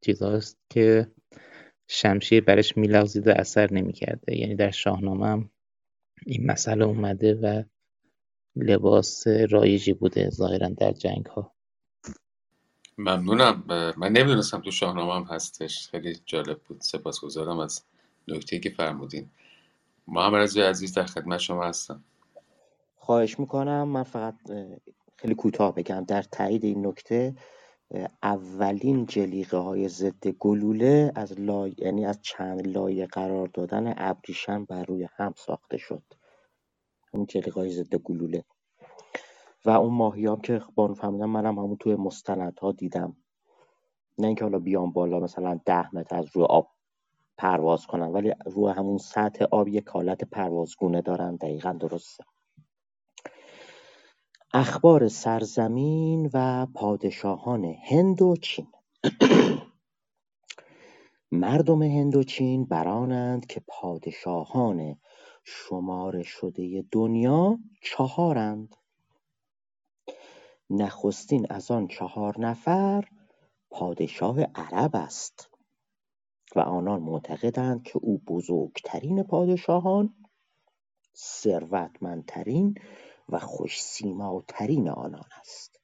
چیزاست که شمشیر برش میلغزید و اثر نمی‌کرده. یعنی در شاهنامه هم این مسئله اومده و لباس رایجی بوده ظاهرا در جنگ ها
ممنونم. من نمی‌دونستم تو شاهنامه هم هستش. خیلی جالب بود. سپاسگزارم از نکته که فرمودین. محمد رضا عزیز در خدمت شما هستم.
خواهش می‌کنم. من فقط خیلی کوتاه بگم. در تایید این نکته اولین های ضد گلوله از لای... یعنی از چند لایه قرار دادن ابریشم بر روی هم ساخته شد. اون های ضد گلوله. و اون ماهیام که بانو فهمیدم منم همون توی مستندها دیدم. نه اینکه حالا بیان بالا مثلا ده متر از روی آب پرواز کنن ولی روی همون سطح آب یک حالت پروازگونه دارن. دقیقا درسته. اخبار سرزمین و پادشاهان هند و چین. مردم هند و چین برانند که پادشاهان شمار شده دنیا چهارند. نخستین از آن چهار نفر پادشاه عرب است و آنان معتقدند که او بزرگترین پادشاهان ثروتمندترین و خوشسیماترین آنان است.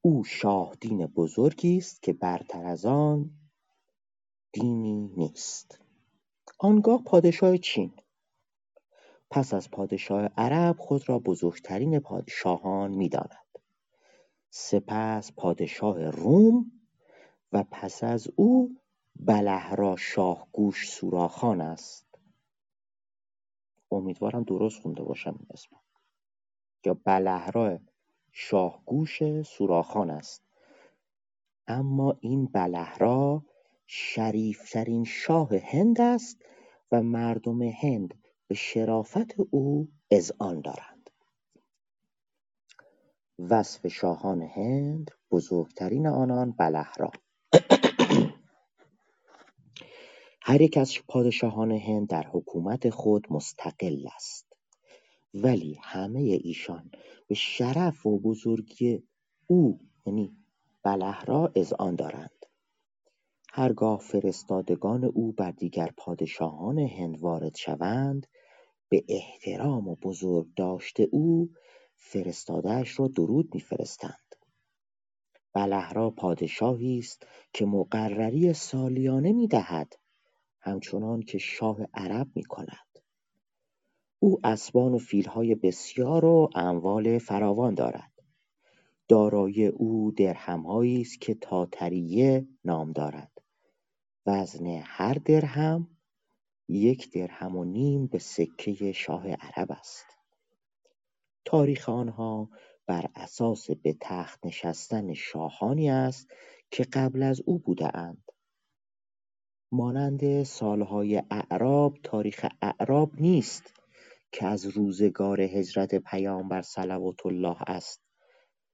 او شاه دین بزرگی است که برتر از آن دینی نیست. آنگاه پادشاه چین. پس از پادشاه عرب خود را بزرگترین پادشاهان می‌داند. سپس پادشاه روم و پس از او بلهرا شاهگوش سوراخان است. امیدوارم درست خونده باشم این اسم. یا بلهرا شاهگوش سوراخان است. اما این بلهرا شریفترین شاه هند است و مردم هند به شرافت او اذعان دارند. وصف شاهان هند بزرگترین آنان بلهرا. هر یک از پادشاهان هند در حکومت خود مستقل است. ولی همه ایشان به شرف و بزرگی او یعنی بلهرا اذعان دارند. هرگاه فرستادگان او بر دیگر پادشاهان هند وارد شوند به احترام و بزرگداشت او فرستادهاش را درود میفرستند. بلهرا پادشاهی است که مقرری سالیانه می‌دهد. همچنان که شاه عرب می‌کند. او اسبان و فیلهای بسیار و اموال فراوان دارد. دارایی او درهمهایی است که تاتریه نام دارد. وزن هر درهم یک درهم و نیم به سکه شاه عرب است. تاریخ آنها بر اساس به تخت نشستن شاهانی است که قبل از او اند. مانند سالهای اعراب تاریخ اعراب نیست که از روزگار هجرت پیامبر صلوات الله است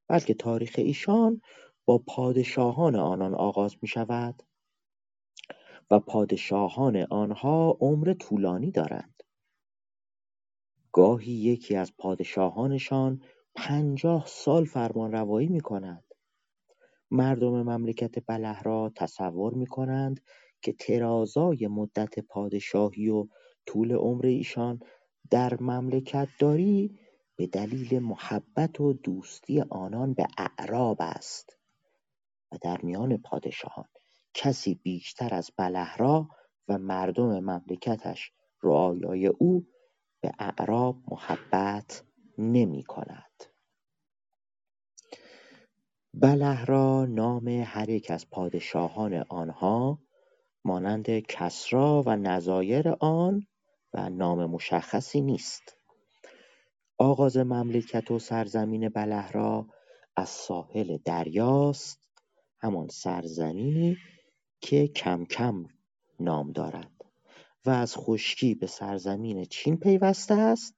بلکه تاریخ ایشان با پادشاهان آنان آغاز می شود و پادشاهان آنها عمر طولانی دارند. گاهی یکی از پادشاهانشان پنجاه سال فرمانروایی می کند مردم مملکت بلهرا تصور می کنند که ترازای مدت پادشاهی و طول عمر ایشان در مملکت داری به دلیل محبت و دوستی آنان به اعراب است و در میان پادشاهان کسی بیشتر از بلهرا و مردم مملکتش رعایای او به اعراب محبت نمی کند. بلهرا نام هر یک از پادشاهان آنها مانند کسرا و نظایر آن و نام مشخصی نیست. آغاز مملکت و سرزمین بلهرا از ساحل دریاست همان سرزمینی که کم کم نام دارد و از خشکی به سرزمین چین پیوسته است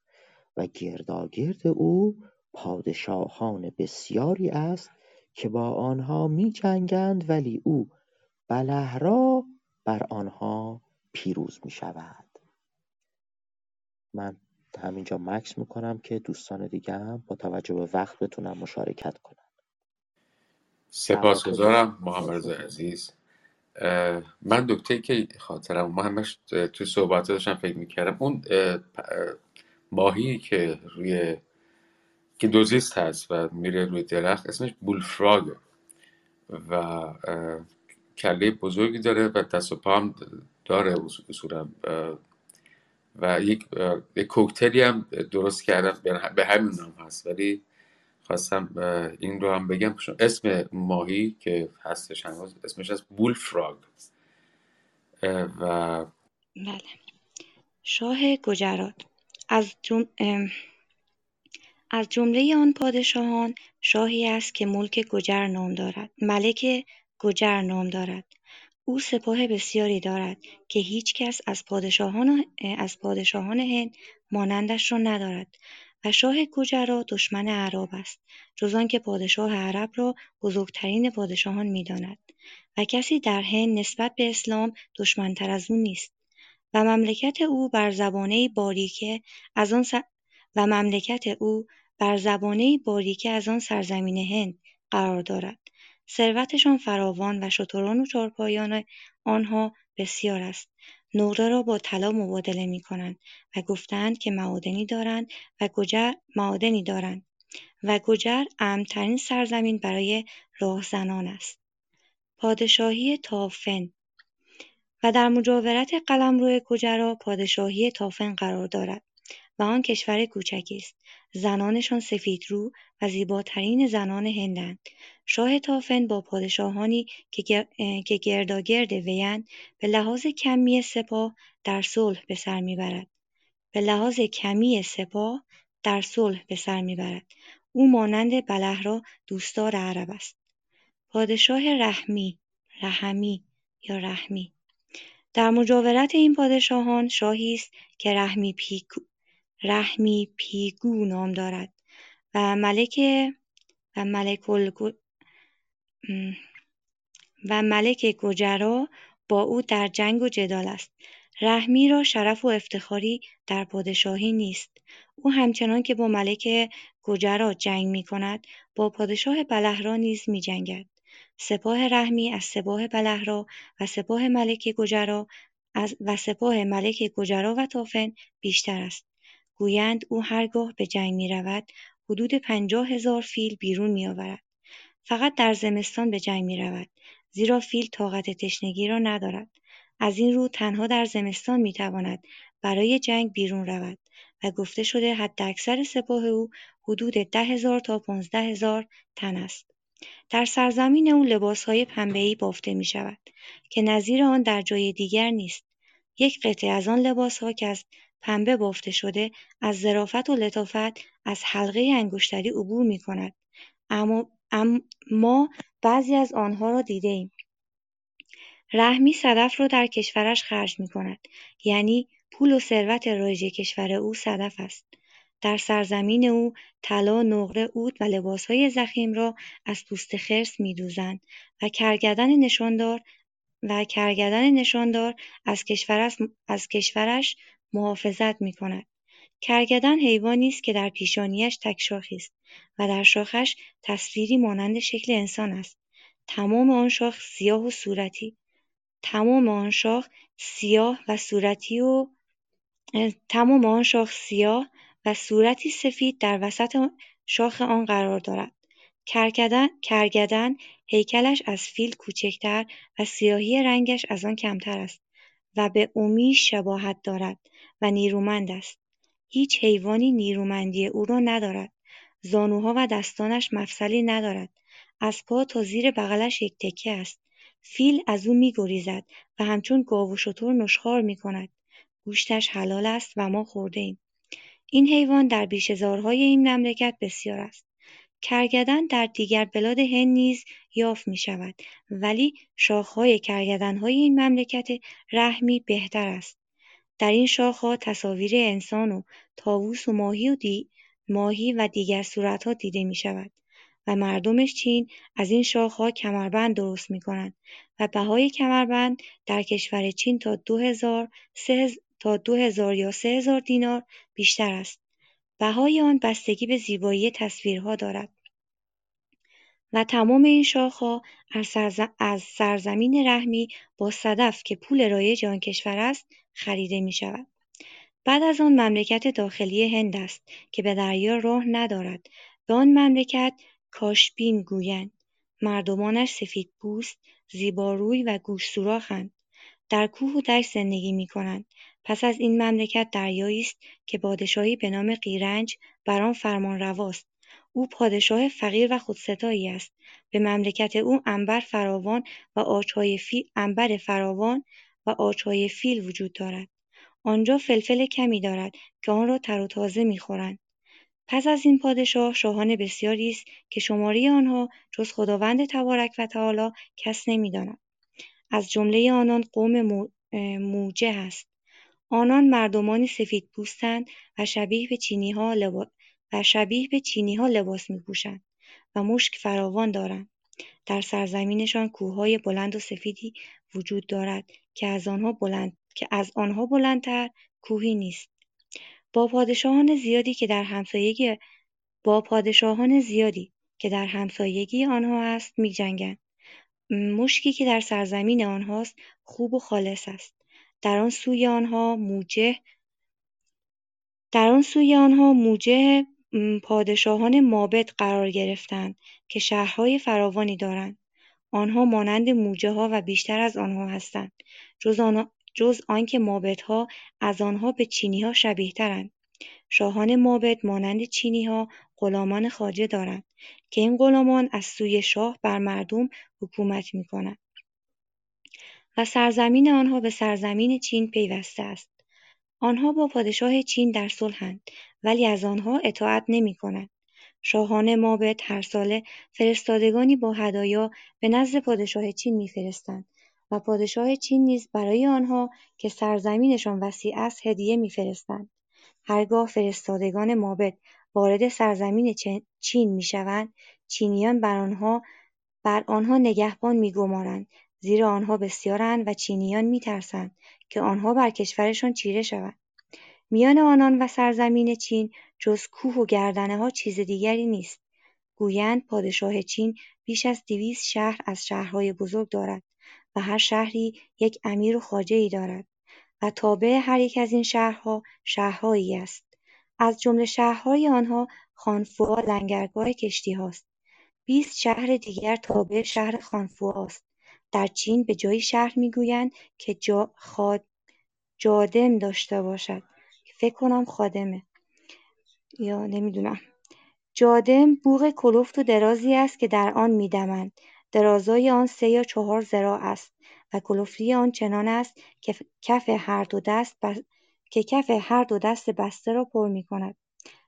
و گرداگرد او پادشاهان بسیاری است که با آنها می جنگند ولی او بلهرا بر آنها پیروز می شود من همینجا مکس می‌کنم که دوستان دیگه هم با توجه به وقت بتونم مشارکت کنم
سپاسگزارم محمد عزیز. من دکته که خاطرم ما همش توی صحبت داشتم فکر می‌کردم اون ماهی که روی که دوزیست هست و میره روی درخت اسمش بولفراگ. و کله بزرگی داره و دست و پام داره اصولا. و یک, یک کوکتلی هم درست کردم به همین نام هست. ولی خواستم این رو هم بگم. اسم ماهی که هستش هنوز اسمش از بول فراگ و
بله. شاه گجرات از جم... از جمله آن پادشاهان شاهی است که ملک گجر نام دارد. ملک گجر نام دارد. او سپاه بسیاری دارد که هیچ کس از پادشاهان از پادشاهان هند مانندش را ندارد و شاه گجرا دشمن اعراب است جز آنکه پادشاه عرب را بزرگترین پادشاهان می‌داند و کسی در هند نسبت به اسلام دشمنتر از او نیست و مملکت او بر زبانه باریکه از آن و مملکت او بر زبانه باریکه از آن سرزمین هند قرار دارد. ثروتشان فراوان و شتران و چارپایان آنها بسیار است. نقره را با طلا مبادله می‌کنند و گفتند که معادنی دارند و گجر امترین سرزمین برای راهزنان است. پادشاهی تافن و در مجاورت قلمرو گجرا پادشاهی تافن قرار دارد و آن کشور کوچکی است. زنانشان سفیدرو و زیباترین زنان هندند. شاه تافن با پادشاهانی که گرداگرد ویند به لحاظ کمی سپاه در صلح به سر می‌برد. به لحاظ کمی سپاه در صلح به سر می‌برد. او مانند بلهرا دوستدار عرب است. پادشاه رحمی رحمی یا رحمی. در مجاورت این پادشاهان شاهی است که رحمی رحمی پیگو نام دارد و ملک و ملک, و ملک گجرا با او در جنگ و جدال است رحمی را شرف و افتخاری در پادشاهی نیست او همچنان که با ملک گجرا جنگ می کند با پادشاه بلهرا نیز می جنگد. سپاه رحمی از سپاه بلهرا و سپاه ملک گجرا و سپاه ملک گجرا و تافن بیشتر است. گویند او هرگاه به جنگ می رود حدود پنجاه هزار فیل بیرون می آورد. فقط در زمستان به جنگ می رود زیرا فیل طاقت تشنگی را ندارد. از این رو تنها در زمستان می تواند برای جنگ بیرون رود و گفته شده حداکثر سپاه او حدود ده هزار تا پانزده هزار تن است. در سرزمین او لباسهای پنبه‌ای بافته می شود که نظیر آن در جای دیگر نیست. یک قطعه از آن لباسها که از پنبه بافته شده از ظرافت و لطافت از حلقه انگشتری عبور. اما ما بعضی از آنها را دیده ایم. رحمی صدف را در کشورش خرج می کند. یعنی پول و ثروت رایج کشور او صدف است. در سرزمین او طلا، نقره، عود و لباسهای زخیم را از پوست خرس میدوزند و کرگدن نشاندار و کرگدن نشاندار از کشورش محافظت می کند. کرگدن حیوانی است که در پیشانیش تک شاخی است و در شاخش تصویری مانند شکل انسان است. تمام آن شاخ سیاه و صورتی تمام آن شاخ سیاه و صورتی و تمام آن شاخ سیاه و صورتی سفید در وسط شاخ آن قرار دارد. کرگدن هیکلش از فیل کوچکتر و سیاهی رنگش از آن کمتر است و به اومی شباهت دارد و نیرومند است. هیچ حیوانی نیرومندی او را ندارد. زانوها و دستانش مفصلی ندارد. از پا تا زیر بغلش یک تکه است. فیل از او میگریزد و همچون گاو و شتر نشخوار می‌کند. گوشتش حلال است و ما ایم. این حیوان در بیشهزارهای این مملکت بسیار است. کرگدن در دیگر بلاد هند نیز یافت می‌شود ولی شاخهای کرگدنهای این مملکت رحمی بهتر است. در این شاخها تصاویر انسان و طاووس و ماهی و دیگر صورتها دیده می شود و مردمش چین از این شاخها کمربند درست می کنند و بهای کمربند در کشور چین تا دو هزار تا دو هزار یا سه هزار دینار بیشتر است. بهای آن بستگی به زیبایی تصویرها دارد. و تمام این شاخها از سرزمین رحمی با صدف که پول رایج آن کشور است خریده می شود. بعد از آن مملکت داخلی هند است که به دریا راه ندارد. به آن مملکت کاشبین گویند. مردمانش پوست، زیباروی و گوش سوراخند. در کوه و دشت زندگی می کنند. پس از این مملکت دریایی است که پادشاهی به نام قیرنج بر آن فرمانرواست. او پادشاه فقیر و خودستایی است. به مملکت او انبر فراوان و آجهای فیل انبر فراوان و آجهای فیل وجود دارد. آنجا فلفل کمی دارد که آن را تر و تازه می‌خورند. پس از این پادشاه شاهان بسیاری است که شماره آنها جز خداوند تبارک و تعالی کس نمی‌داند. از جمله آنان قوم موجه است. آنان مردمانی پوستند و شبیه به چینیها و شبیه به چینیها لباس میپوشند و مشک فراوان دارند. در سرزمینشان کوههای بلند و سفیدی وجود دارد که از آنها بلند که از آنها بلندتر کوهی نیست. با پادشاهان زیادی که در همسایگی با پادشاهان زیادی که در همسایگی آنها است میجنگند. مشکی که در سرزمین آنهاست خوب و خالص است. در آن سوی آنها موجه پادشاهان مابد قرار گرفتند که شهرهای فراوانی دارند. آنها مانند ها و بیشتر از آنها هستند جز, آن... جز آنکه مابدها از آنها به چینیها ترند. شاهان مابد مانند چینیها غلامان خاجه دارند که این غلامان از سوی شاه بر مردم حکومت می‌کنند و سرزمین آنها به سرزمین چین پیوسته است. آنها با پادشاه چین در صلحند ولی از آنها اطاعت نمی‌کنند. شاهان مابد هر ساله فرستادگانی با هدایا به نزد پادشاه چین میفرستند و پادشاه چین نیز برای آنها که سرزمینشان وسیع است هدیه میفرستند. هرگاه فرستادگان مابد وارد سرزمین چین می‌شوند چینیان بر آنها بر آنها نگهبان میگمارند زیرا آنها بسیارند و چینیان میترسند که آنها بر کشورشان چیره شوند. میان آنان و سرزمین چین جز کوه و ها چیز دیگری نیست. گویند پادشاه چین بیش از دویست شهر از شهرهای بزرگ دارد و هر شهری یک امیر و ای دارد و تابع هر یک از این شهرها شهرهایی است. از جمله شهرهای آنها خانفوها لنگرگاه هاست. بیست شهر دیگر تابع شهر است. در چین به جایی شهر می‌گویند که جا جادم داشته باشد. فکر کنم خادمه. یا نمی‌دونم. جادم بوغ کلفت و درازی است که در آن میدمند. درازای آن سه یا چهار ذراع است و کلفتی آن چنان است که کف هر دو دست که کف هر دو دست بسته را پر می‌کند.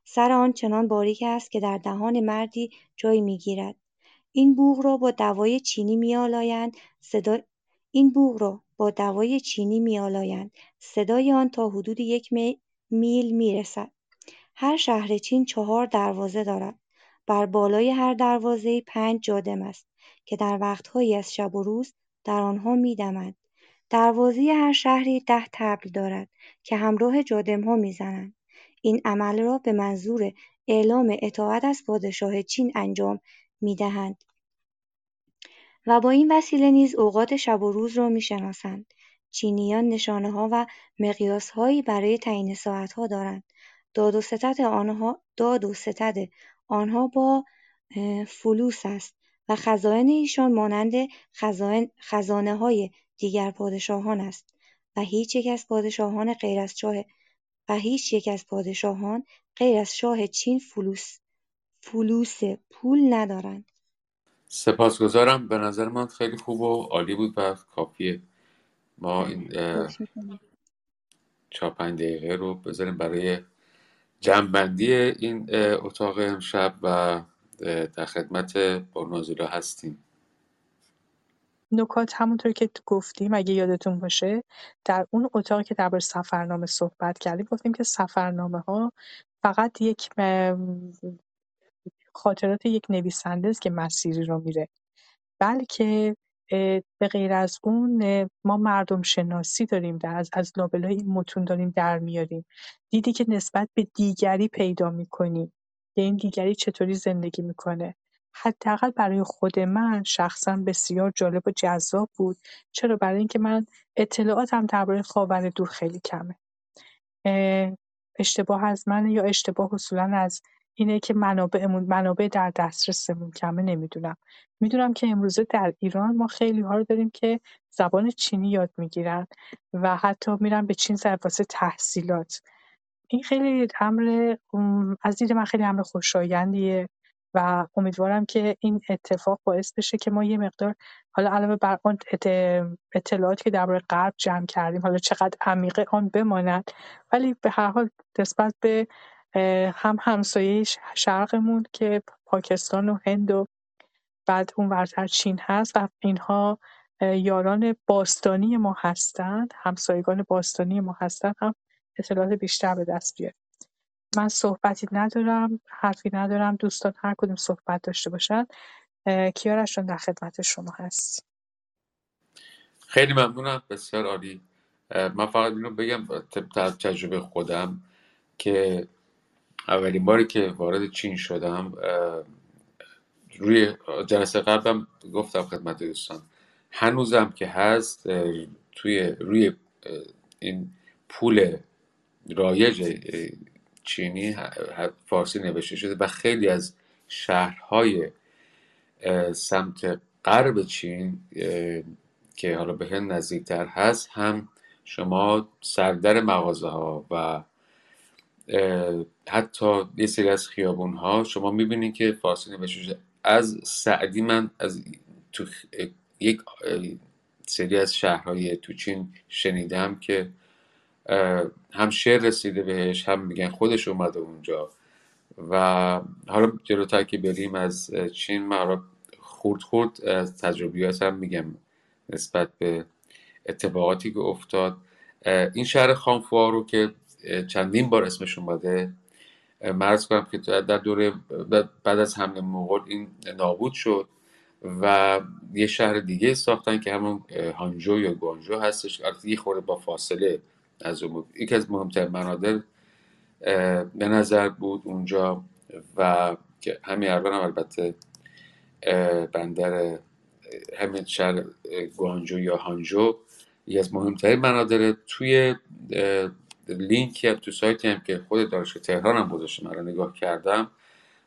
سر آن چنان باریک است که در دهان مردی جای می‌گیرد. این بوق را با دوای چینی میآلایند. صدا این بوق را با دوای چینی میآلایند. صدای آن تا حدود یک میل می‌رسد. هر شهر چین چهار دروازه دارد. بر بالای هر دروازه پنج جادم است که در وقتهایی از شب و روز در آنها میدمند. دروازه هر شهری ده طبل دارد که همراه جادمها می‌زنند. این عمل را به منظور اعلام اطاعت از پادشاه چین انجام می‌دهند. و با این وسیله نیز اوقات شب و روز را می‌شناسند. چینیان ها و هایی برای تعیین ساعتها دارند. داد و ستد آنها داد و آنها با فلوس است و خزائن ایشان مانند خزانه های دیگر پادشاهان است و هیچ یک از پادشاهان غیر از شاه و هیچ یک از پادشاهان غیر از شاه چین فلوس فلوس پول ندارند
سپاسگزارم. به نظر من خیلی خوب و عالی بود و کافیه. ما این چهار پنج دقیقه رو بذاریم برای جمعبندی این اتاق امشب و در خدمت نازولا هستیم.
نکات همونطور که گفتیم اگه یادتون باشه در اون اتاقی که درباره سفرنامه صحبت کردیم گفتیم که سفرنامه ها فقط یک خاطرات یک نویسنده است که مسیری رو میره. بلکه به غیر از اون ما مردم شناسی داریم در از, از لابلای این متون داریم در میاریم. دیدی که نسبت به دیگری پیدا می‌کنیم که این دیگری چطوری زندگی می‌کنه. حداقل برای خود من شخصا بسیار جالب و جذاب بود. چرا؟ برای اینکه من اطلاعاتم درباره خاور دور خیلی کمه. اشتباه از من یا اشتباه اصولا از اینه که منابعمون منابع در دسترسمون کمه نمی‌دونم. می‌دونم که امروزه در ایران ما خیلی ها رو داریم که زبان چینی یاد می‌گیرن و حتی میرن به چین واسه تحصیلات. این خیلی امر از دید من خیلی امر خوشایندیه و امیدوارم که این اتفاق باعث بشه که ما یه مقدار حالا علاوه بر آن اطلاعاتی که درباره غرب جمع کردیم حالا چقدر عمیقه آن بماند ولی به هر حال نسبت به هم همسایه شرقمون که پاکستان و هند و بعد اون ورتر چین هست و اینها یاران باستانی ما هستند همسایگان باستانی ما هستند هم اطلاعات بیشتر به دست بیاریم. من صحبتی ندارم حرفی ندارم دوستان هر کدوم صحبت داشته باشن. کیارش در خدمت شما هست.
خیلی ممنونم بسیار عالی. من فقط اینو بگم تجربه خودم که اولین باری که وارد چین شدم روی جلسه قبلم گفتم خدمت دوستان هنوزم که هست توی روی این پول رایج چینی فارسی نوشته شده و خیلی از شهرهای سمت غرب چین که حالا به هند نزدیکتر هست هم شما سردر مغازه ها و حتی یه سری از خیابون ها شما می‌بینید که فارسی نوشته از سعدی من از تو یک سری از شهرهای تو چین شنیدم که هم شعر رسیده بهش هم میگن خودش اومده اونجا. و حالا جلوتر که بریم از چین من خورد خورد از تجربیات هم میگم نسبت به اتفاقاتی که افتاد. این شهر خانفوا رو که چندین بار اسمش اومده. مرز کنم که در دوره بعد از حمله مغول این نابود شد و یه شهر دیگه ساختن که همون هانجو یا گوانجو هستش. یه خورده با فاصله از اون یکی از مهمتر منادر به نظر بود اونجا و که همین الان هم البته بندر همین شهر گوانجو یا هانجو یکی از مهمترین منادر توی لینکی هم تو سایتی هم که خود دانشگاه تهران هم گذاشته من نگاه کردم.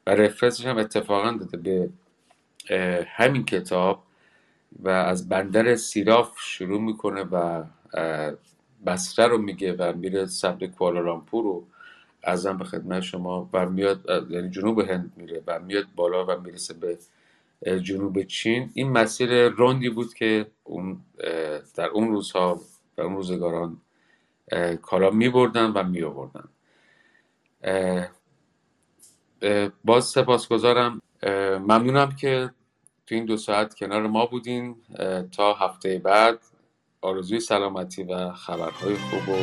و رفرنسش هم اتفاقا داده به همین کتاب و از بندر سیراف شروع می‌کنه و بسره رو میگه و میره سمت کوالالامپور رو ازم به خدمت شما و میاد یعنی جنوب هند میره و میاد بالا و می‌رسه به جنوب چین. این مسیر روندی بود که اون در اون روزها و اون روزگاران کالا می بردن و می آوردن باز سپاسگزارم. ممنونم که تو این دو ساعت کنار ما بودین. تا هفته بعد. آرزوی سلامتی و خبرهای خوب و